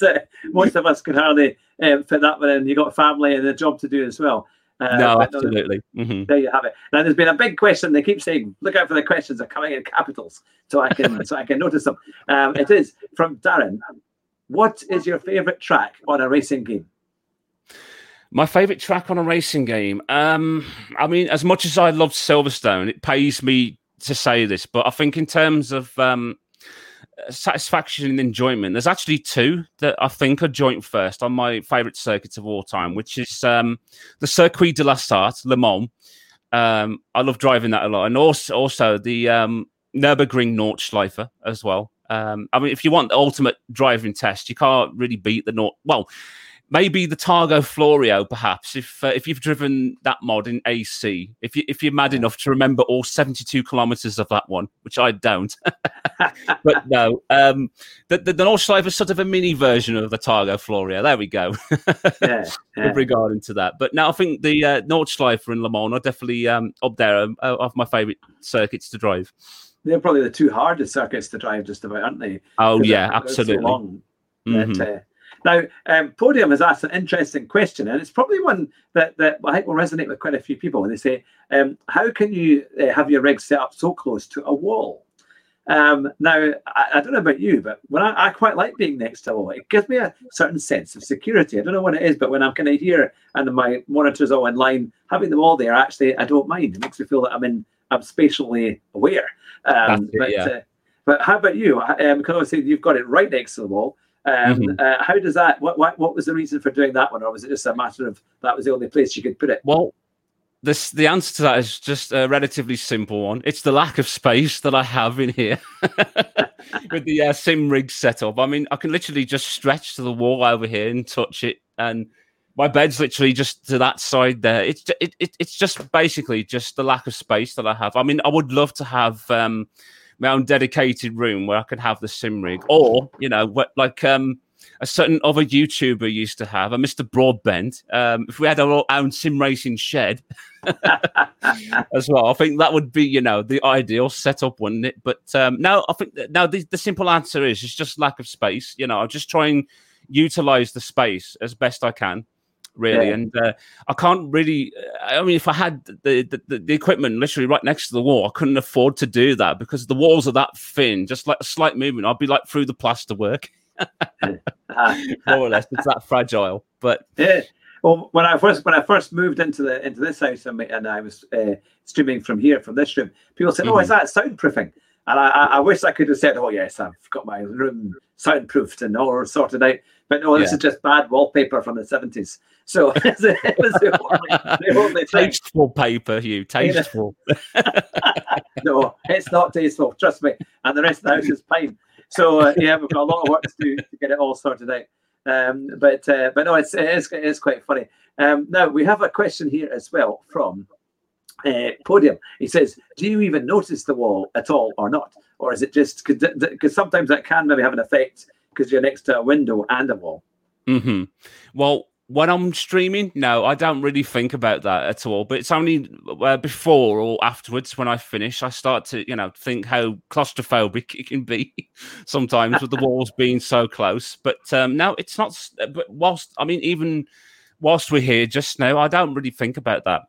Uh, most of us can hardly um, fit that one in. You got a family and a job to do as well. Uh, no, absolutely. hmm There you have it. Now, there's been a big question. They keep saying, "Look out for the questions are coming in capitals," so I can so I can notice them. Um, it is from Darren. What is your favourite track on a racing game? My favorite track on a racing game. Um, I mean, as much as I love Silverstone, it pays me to say this, but I think in terms of um, satisfaction and enjoyment, there's actually two that I think are joint first on my favorite circuits of all time, which is um, the Circuit de la Sarthe, Le Mans. Um, I love driving that a lot, and also also the um, Nurburgring Nordschleife as well. Um, I mean, if you want the ultimate driving test, you can't really beat the Nord. Well, maybe the Targa Florio, perhaps if uh, if you've driven that mod in AC, if you if you're mad enough to remember all 72 kilometers of that one, which I don't. but no, um, the the, the Nordschleife is sort of a mini version of the Targa Florio. There we go. Yeah, yeah. With regarding to that, but now I think the uh, Nordschleife and Le Mans are definitely um, up there um, of my favourite circuits to drive. they're probably the two hardest circuits to drive, just about, aren't they? Oh yeah, they're- they're so absolutely. long. Mhm. But, uh, now, um, Podium has asked an interesting question, and it's probably one that, that I think will resonate with quite a few people. And they say, um, How can you uh, have your rig set up so close to a wall? Um, now, I, I don't know about you, but when I, I quite like being next to a wall, it gives me a certain sense of security. I don't know what it is, but when I'm kind of here and my monitors all in line, having them all there, actually, I don't mind. It makes me feel that I'm in, I'm spatially aware. Um, it, but, yeah. uh, but how about you? Um, because obviously you've got it right next to the wall. Um, Mhm. uh, how does that? What, what what was the reason for doing that one, or was it just a matter of that was the only place you could put it? Well, this the answer to that is just a relatively simple one. It's the lack of space that I have in here with the uh, sim rig setup. I mean, I can literally just stretch to the wall over here and touch it, and my bed's literally just to that side there. It's it, it, it's just basically just the lack of space that I have. I mean, I would love to have um, my own dedicated room where I could have the sim rig, or you know, what, like um, a certain other YouTuber used to have, a Mr. Broadbent. Um, if we had our own sim racing shed as well, I think that would be, you know, the ideal setup, wouldn't it? But um, no, I think now the, the simple answer is it's just lack of space. You know, I'm just try and utilize the space as best I can really. Yeah. And uh, I can't really. I mean, if I had the, the the equipment literally right next to the wall, I couldn't afford to do that because the walls are that thin. Just like a slight movement, I'd be like through the plaster work, Uh, more or less. It's that fragile. But yeah. Well, when I first when I first moved into the into this house and, and I was uh, streaming from here from this room, people said, "Oh, is that soundproofing?" And I, I, wish I could have said, "Oh, yes, I've got my room soundproofed and all sorted out." But no, this Yeah. is just bad wallpaper from the seventies. So it was the only, the only thing. tasteful paper, Hugh. Tasteful. No, it's not tasteful. Trust me. And the rest of the house is fine. So uh, yeah, we've got a lot of work to do to get it all sorted out. Um, but uh, but no, it's it is, it is quite funny. Um, now we have a question here as well from uh, Podium. He says, "Do you even notice the wall at all, or not, or is it just because sometimes that can maybe have an effect because you're next to a window and a wall?" hmm Well, when I'm streaming, no, I don't really think about that at all. But it's only uh, before or afterwards when I finish, I start to, you know, think how claustrophobic it can be sometimes with the walls being so close. But um, no, it's not. But whilst I mean, even whilst we're here just now, I don't really think about that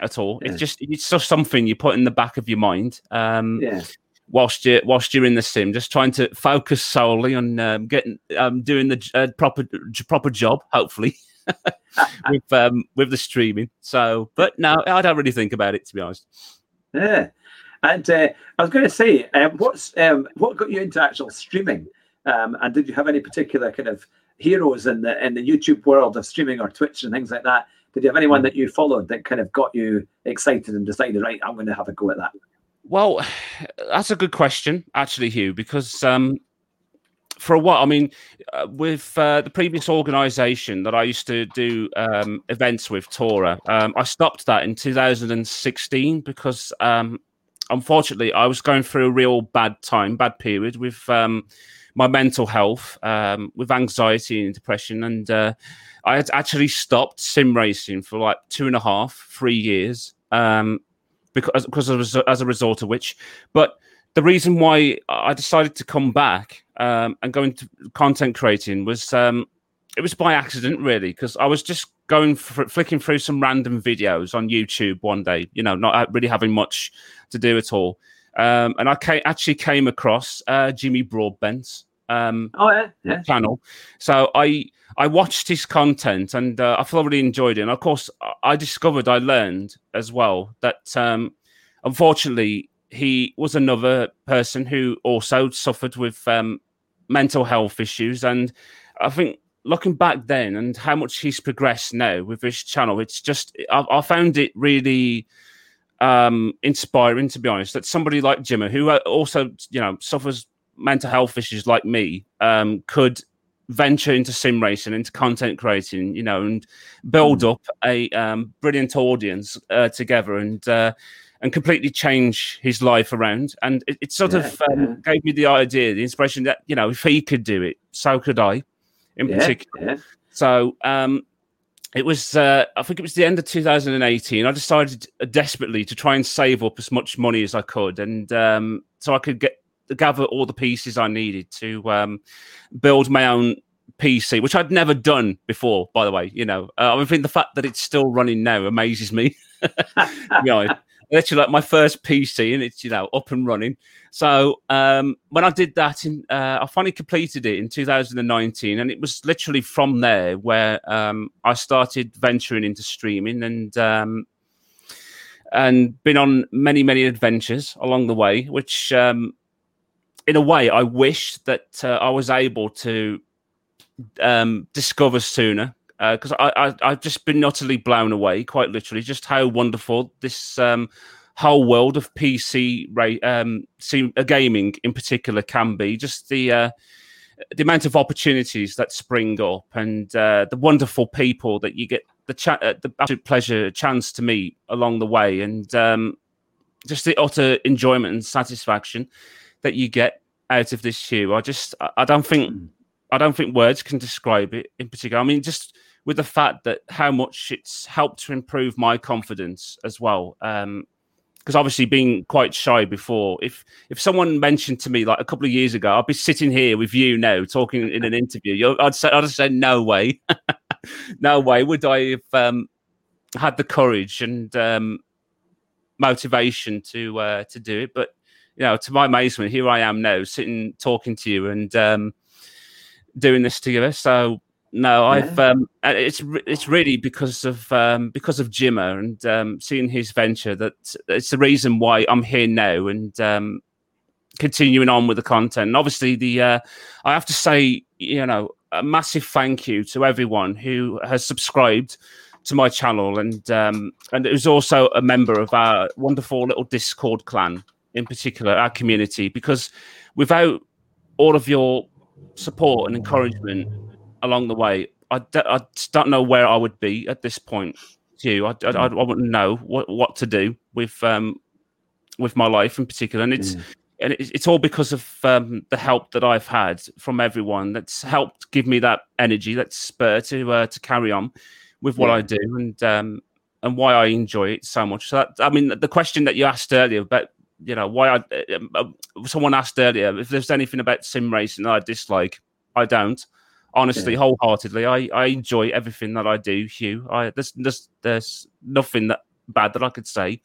at all. Yeah. It's just it's just something you put in the back of your mind. Um, Yeah, whilst you whilst you're in the sim, just trying to focus solely on um, getting um, doing the uh, proper j- proper job, hopefully with um, with the streaming. So, but no, I don't really think about it to be honest. yeah. And uh, I was going to say, um, what's um, what got you into actual streaming? Um, and did you have any particular kind of heroes in the in the YouTube world of streaming or Twitch and things like that? Did you have anyone that you followed that kind of got you excited and decided, right, I'm going to have a go at that? Well, that's a good question, actually, Hugh, because um, for a while, I mean, uh, with uh, the previous organisation that I used to do um, events with, Tora, um, I stopped that in 2016 because, um, unfortunately, I was going through a real bad time, bad period with um, my mental health, um, with anxiety and depression, and uh, I had actually stopped sim racing for like two and a half, three years. Um, because because as, as a result of which. But the reason why I decided to come back um, and go into content creating was um, it was by accident, really, because I was just going fr- flicking through some random videos on YouTube one day, you know, not really having much to do at all. Um, and I ca- actually came across uh, Jimmy Broadbent's Um, Oh yeah, yeah, channel. So I I watched his content and uh, I thoroughly enjoyed it. And of course, I- I discovered, I learned as well that um, unfortunately he was another person who also suffered with um, mental health issues. And I think looking back then and how much he's progressed now with his channel, it's just I, I found it really um inspiring to be honest that somebody like Jimmy who uh, also you know suffers mental health issues like me um could venture into sim racing into content creating you know and build up a um, brilliant audience uh, together and uh, and completely change his life around and it, it sort of um, yeah. gave me the idea the inspiration that you know if he could do it so could i in yeah, particular yeah. so um, it was, uh, I think it was the end of 2018. I decided desperately to try and save up as much money as I could, and um, so I could get gather all the pieces I needed to um, build my own PC, which I'd never done before. By the way, you know, uh, I think the fact that it's still running now amazes me. you know, literally like my first PC, and it's you know up and running. So um, when I did that, in, uh, I finally completed it in 2019, and it was literally from there where um, I started venturing into streaming and um, and been on many many adventures along the way. Which, um, in a way, I wish that uh, I was able to um, discover sooner because I, I I've just been utterly blown away, quite literally, just how wonderful this um, whole world of PC ra- um, uh, gaming in particular can be. Just the uh, the amount of opportunities that spring up and uh, the wonderful people that you get the cha- uh, the absolute pleasure chance to meet along the way, and um, just the utter enjoyment and satisfaction that you get out of this shoe. I just I- I don't think I don't think words can describe it in particular. I mean, just with the fact that how much it's helped to improve my confidence as well. Um, because obviously being quite shy before, if if someone mentioned to me like a couple of years ago, I'd be sitting here with you now talking in an interview. I'd say I'd say no way. no way would I have um, had the courage and um, motivation to uh, to do it. But you know, to my amazement, here I am now, sitting talking to you and um, doing this together. So no, yeah. I've um, it's it's really because of um, because of Jimmer and um, seeing his venture that it's the reason why I'm here now and um, continuing on with the content. And obviously, the uh, I have to say, you know, a massive thank you to everyone who has subscribed to my channel and um, and it was also a member of our wonderful little Discord clan, in particular our community, because without all of your support and encouragement along the way, I d- I just don't know where I would be at this point. You, I, I, I, wouldn't know what, what to do with um with my life in particular, and it's. Mm. And it's all because of um, the help that I've had from everyone. That's helped give me that energy, that spur to uh, to carry on with what yeah. I do, and um, and why I enjoy it so much. So that, I mean, the question that you asked earlier about you know why I uh, someone asked earlier if there's anything about sim racing that I dislike. I don't honestly, yeah. wholeheartedly. I, I enjoy everything that I do, Hugh. I there's there's, there's nothing that bad that I could say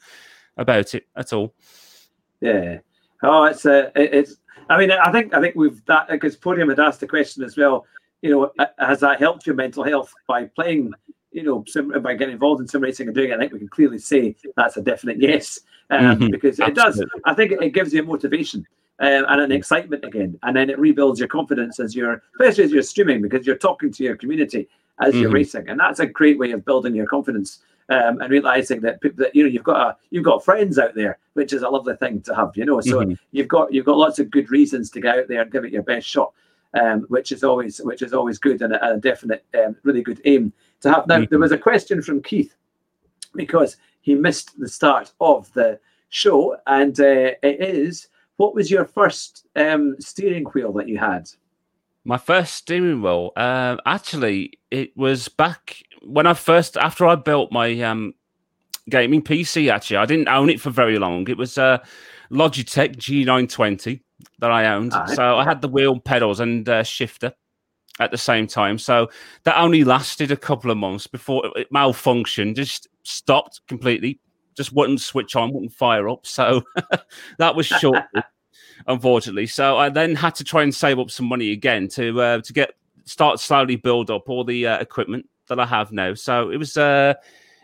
about it at all. Yeah. Oh, it's uh, it's. I mean, I think I think we've that because Podium had asked the question as well. You know, has that helped your mental health by playing? You know, sim, by getting involved in sim racing and doing it, I think we can clearly say that's a definite yes, um, mm-hmm. because it Absolutely. does. I think it gives you motivation um, and an excitement again. And then it rebuilds your confidence as you're, especially as you're streaming, because you're talking to your community as mm-hmm. you're racing, and that's a great way of building your confidence um, and realizing that, that you know you've got a you've got friends out there, which is a lovely thing to have. You know, so mm-hmm. you've got you've got lots of good reasons to get out there and give it your best shot. Um, which is always which is always good and a, a definite um, really good aim to have. Now mm-hmm. there was a question from Keith because he missed the start of the show, and uh, it is what was your first um, steering wheel that you had? My first steering wheel, uh, actually, it was back when I first after I built my um, gaming PC. Actually, I didn't own it for very long. It was a Logitech G920 that I owned, right. so I had the wheel, pedals, and uh, shifter at the same time. So that only lasted a couple of months before it malfunctioned, just stopped completely just wouldn't switch on, wouldn't fire up. So that was short, unfortunately. So I then had to try and save up some money again to uh, to get start slowly build up all the uh, equipment that I have now. So it was. Uh,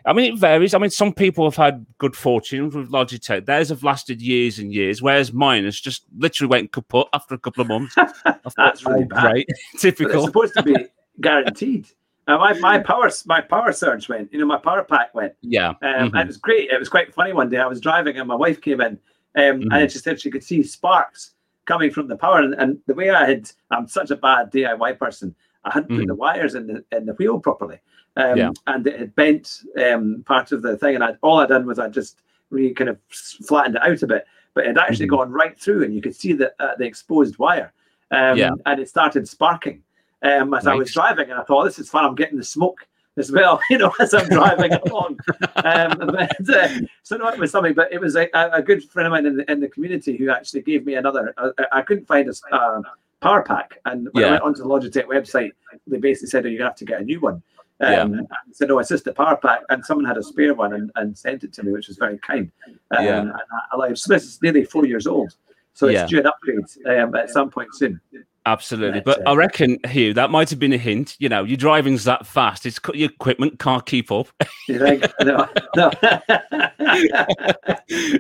I mean, it varies. I mean, some people have had good fortune with Logitech. Theirs have lasted years and years, whereas mine has just literally went kaput after a couple of months. That's really bad. Great. Typical. But it's supposed to be guaranteed. Uh, my my power my power surge went. You know, my power pack went. Yeah, um, mm-hmm. and it was great. It was quite funny. One day I was driving and my wife came in, um, mm-hmm. and she said she could see sparks coming from the power. And, and, the way I had, I'm such a bad DIY person. I hadn't mm-hmm. put the wires in the in the wheel properly, um, yeah. and it had bent um, part of the thing. And I, all I'd done was I just really kind of flattened it out a bit, but it had actually mm-hmm. gone right through, and you could see the uh, the exposed wire. Um, yeah. and it started sparking um, as I was driving, and I thought, this is fun. I'm getting the smoke as well, you know, as I'm driving along. Um, but, uh, so no, it was something, but it was a, a good friend of mine in the, in the community who actually gave me another. Uh, I couldn't find a uh, power pack, and when yeah. I went onto the Logitech website, they basically said, "Oh, you have to get a new one." Um, yeah. So no, it's just a power pack, and someone had a spare one and, and sent it to me, which was very kind. Um, yeah. And I, I so this is nearly four years old, so it's yeah. due an upgrade um, at some point soon. Absolutely, but I reckon Hugh that might have been a hint. You know, your driving's that fast; it's your equipment can't keep up. you think? No, no.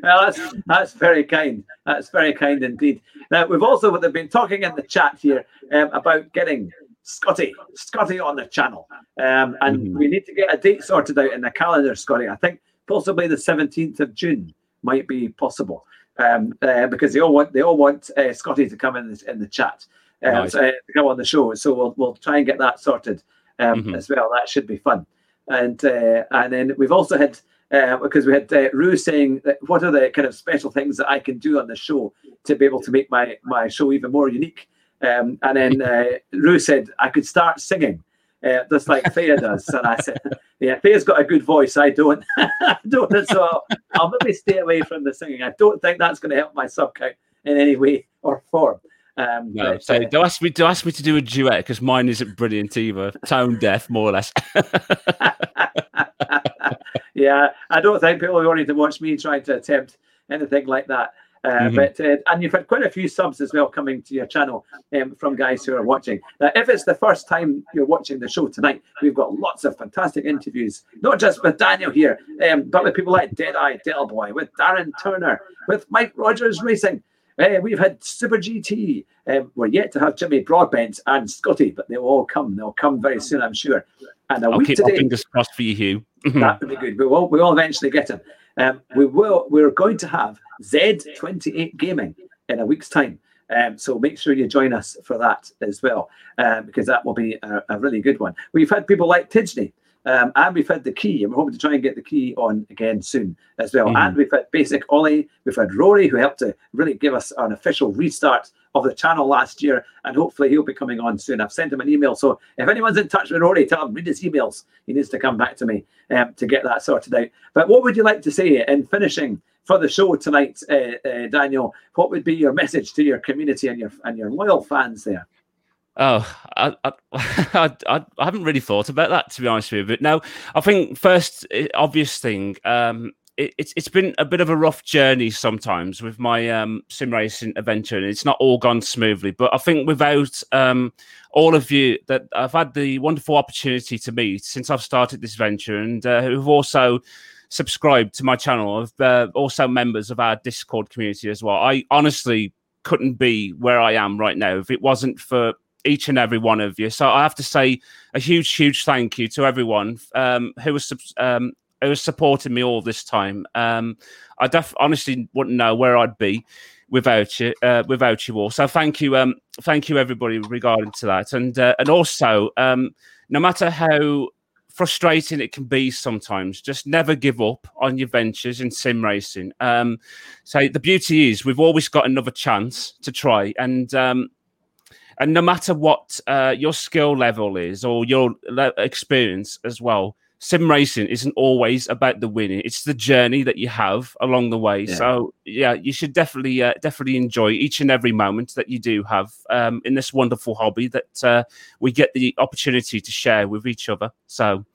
well, that's that's very kind. That's very kind indeed. Now we've also been talking in the chat here um, about getting Scotty, Scotty on the channel, um, and mm-hmm. we need to get a date sorted out in the calendar, Scotty. I think possibly the seventeenth of June might be possible um, uh, because they all want they all want uh, Scotty to come in the, in the chat um, nice. so, uh, to come on the show. So we'll we'll try and get that sorted um, mm-hmm. as well. That should be fun. And uh, and then we've also had uh, because we had uh, Rue saying that what are the kind of special things that I can do on the show to be able to make my my show even more unique. Um, and then uh, Rue said I could start singing. Uh, just like Thea does. And I said, Yeah, Thea's got a good voice. I don't. I don't. So I'll, I'll maybe stay away from the singing. I don't think that's going to help my sub count in any way or form. Um, No, but, so uh, don't ask me. Don't ask me to do a duet because mine isn't brilliant either. Tone deaf, more or less. yeah, I don't think people are wanting to watch me trying to attempt anything like that. Uh, Mhm. But uh, and you've had quite a few subs as well coming to your channel um, from guys who are watching. Now, if it's the first time you're watching the show tonight, we've got lots of fantastic interviews, not just with Daniel here, um, but with people like Deadeye Delboy, with Darren Turner, with Mike Rogers Racing. Uh, we've had Super GT. Um, we're yet to have Jimmy Broadbent and Scotty, but they'll all come. They'll come very soon, I'm sure. And a I'll week keep today, fingers crossed for you, Hugh. that would be good. We will. We will eventually get him. Um, we will. We're going to have Z28 Gaming in a week's time. Um, so make sure you join us for that as well, um, because that will be a, a really good one. We've had people like Tidney, um, and we've had the key, and we're hoping to try and get the key on again soon as well. Mhm. And we've had Basic Ollie, we've had Rory, who helped to really give us an official restart of the channel last year, and hopefully he'll be coming on soon. I've sent him an email, so if anyone's in touch with Rory, tell him read his emails. He needs to come back to me um, to get that sorted out. But what would you like to say in finishing for the show tonight, uh, uh, Daniel? What would be your message to your community and your and your loyal fans there? Oh, I, I, I, I haven't really thought about that to be honest with you. But no, I think first eh, obvious thing, um, it, it's it's been a bit of a rough journey sometimes with my um, sim racing adventure, and it's not all gone smoothly. But I think without um, all of you that I've had the wonderful opportunity to meet since I've started this venture, and uh, who've also subscribed to my channel, uh, also members of our Discord community as well. I honestly couldn't be where I am right now if it wasn't for each and every one of you. So I have to say a huge, huge thank you to everyone um, who was um, who was supporting me all this time. Um, I def- honestly wouldn't know where I'd be without you, uh, without you all. So thank you, um, thank you everybody regarding to that, and uh, and also um, no matter how frustrating it can be sometimes, just never give up on your ventures in sim racing. Um, so the beauty is we've always got another chance to try, and um, and no matter what uh, your skill level is or your le- experience as well, sim racing isn't always about the winning. It's the journey that you have along the way. Yeah. So yeah, you should definitely uh, definitely enjoy each and every moment that you do have um, in this wonderful hobby that uh, we get the opportunity to share with each other. So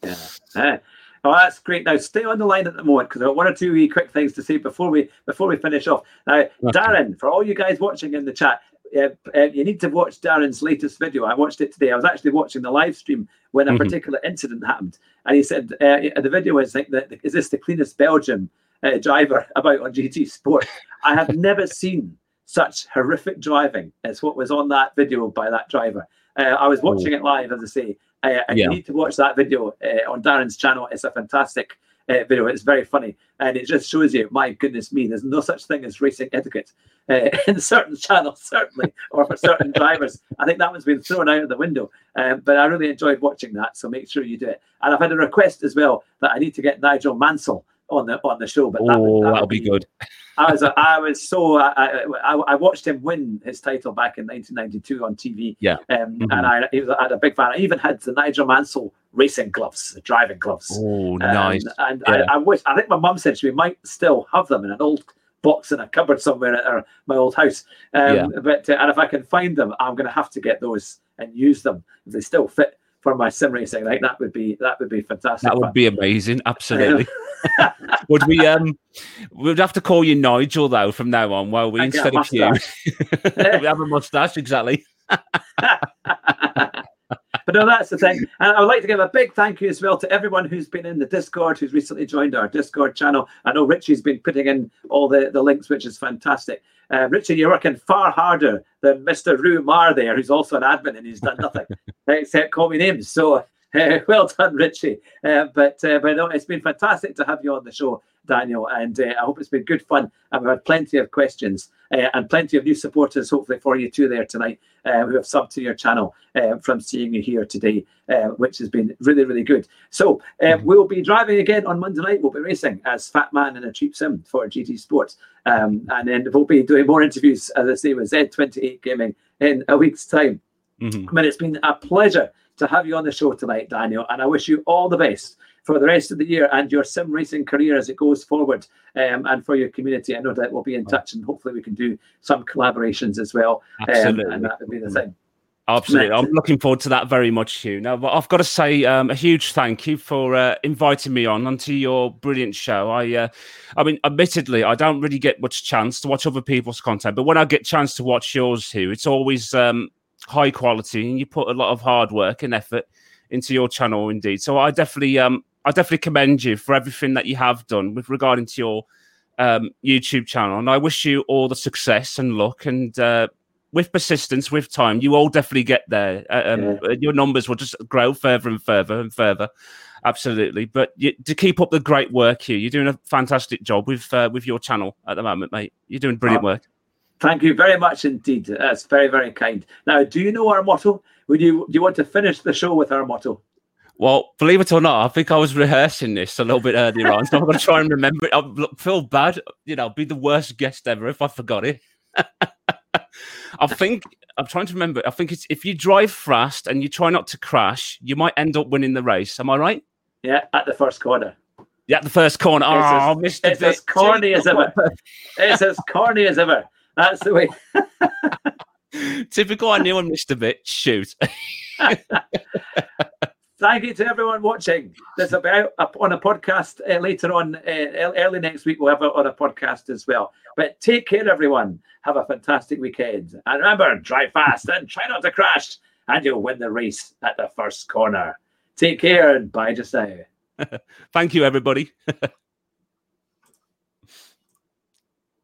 Yeah. Oh, that's great. Now stay on the line at the moment because I've got one or two wee quick things to say before we before we finish off. Now, Darren, for all you guys watching in the chat, uh, uh, you need to watch Darren's latest video. I watched it today. I was actually watching the live stream when a Mhm. particular incident happened, and he said uh, the video is like, the, "Is this the cleanest Belgium uh, driver about on GT Sport?" I have never seen such horrific driving as what was on that video by that driver. Uh, I was watching it live, as I say, uh, and Yeah. you need to watch that video uh, on Darren's channel. It's a fantastic uh, video. It's very funny, and it just shows you, my goodness me, there's no such thing as racing etiquette uh, in certain channels, certainly, or for certain drivers. I think that one's been thrown out of the window. Um, but I really enjoyed watching that, so make sure you do it. And I've had a request as well that I need to get Nigel Mansell on the on the show. But that, oh, would- that that'll would be good. I was I was so I, I I watched him win his title back in 1992 on TV. Yeah. um, Mhm. and I, he was, I had a big fan. I even had the Nigel Mansell racing gloves, driving gloves. Oh, Um, nice. And Yeah. I, I wish I think my mum said she might still have them in an old box in a cupboard somewhere at our, my old house. Um, Yeah. But uh, and if I can find them, I'm going to have to get those and use them if they still fit for my sim racing. Like that would be that would be fantastic. That fun. would be amazing. Absolutely. would we um we'd have to call you Nigel though from now on, will we? I Instead of you. we have a mustache, exactly. But no, that's the thing. And I would like to give a big thank you as well to everyone who's been in the Discord, who's recently joined our Discord channel. I know Richie's been putting in all the, the links, which is fantastic. Uh, Richie, you're working far harder than Mr. Rue Mar there, who's also an admin and he's done nothing except call me names. So uh, well done, Richie. Uh, but uh, but no, it's been fantastic to have you on the show, Daniel, and uh, I hope it's been good fun. And we've had plenty of questions uh, and plenty of new supporters, hopefully for you too there tonight, uh, who have subbed to your channel uh, from seeing you here today, uh, which has been really really good. So uh, we'll be driving again on Monday night. We'll be racing as Fat Man in a cheap sim for GT Sports, um, and then we'll be doing more interviews, as I say, with Z28 Gaming in a week's time. Mhm. I mean, it's been a pleasure to have you on the show tonight, Daniel, and I wish you all the best for the rest of the year and your sim racing career as it goes forward, um, and for your community. I know that we'll be in touch, and hopefully we can do some collaborations as well. Absolutely. Um, and that would be the thing. Absolutely. I'm looking forward to that very much, Hugh. Now, but I've got to say um, a huge thank you for uh, inviting me on onto your brilliant show. I, uh, I mean, admittedly, I don't really get much chance to watch other people's content, but when I get chance to watch yours, Hugh, it's always um, high quality, and you put a lot of hard work and effort into your channel, indeed. So I definitely, um, I definitely commend you for everything that you have done with regarding to your um, YouTube channel, and I wish you all the success and luck and. Uh, with persistence, with time, you all definitely get there. Uh, um, yeah. Your numbers will just grow further and further and further. Absolutely, but you, to keep up the great work here, you're doing a fantastic job with uh, with your channel at the moment, mate. You're doing brilliant oh, work. Thank you very much indeed. That's very very kind. Now, do you know our motto? Would you do you want to finish the show with our motto? Well, believe it or not, I think I was rehearsing this a little bit earlier on, so I'm going to try and remember it. I feel bad, you know, I'll be the worst guest ever if I forgot it. I think I'm trying to remember. I think it's if you drive fast and you try not to crash, you might end up winning the race. Am I right? Yeah, at the first corner. Yeah, at the first corner. Oh, it's as, it's as corny as ever. it's as corny as ever. That's the way. Typical. I knew I missed a bit. Shoot. Thank you to everyone watching. This about on a podcast uh, later on, uh, early next week. We'll have it on a podcast as well. But take care, everyone. Have a fantastic weekend. And remember, drive fast and try not to crash, and you'll win the race at the first corner. Take care and bye now. Thank you, everybody.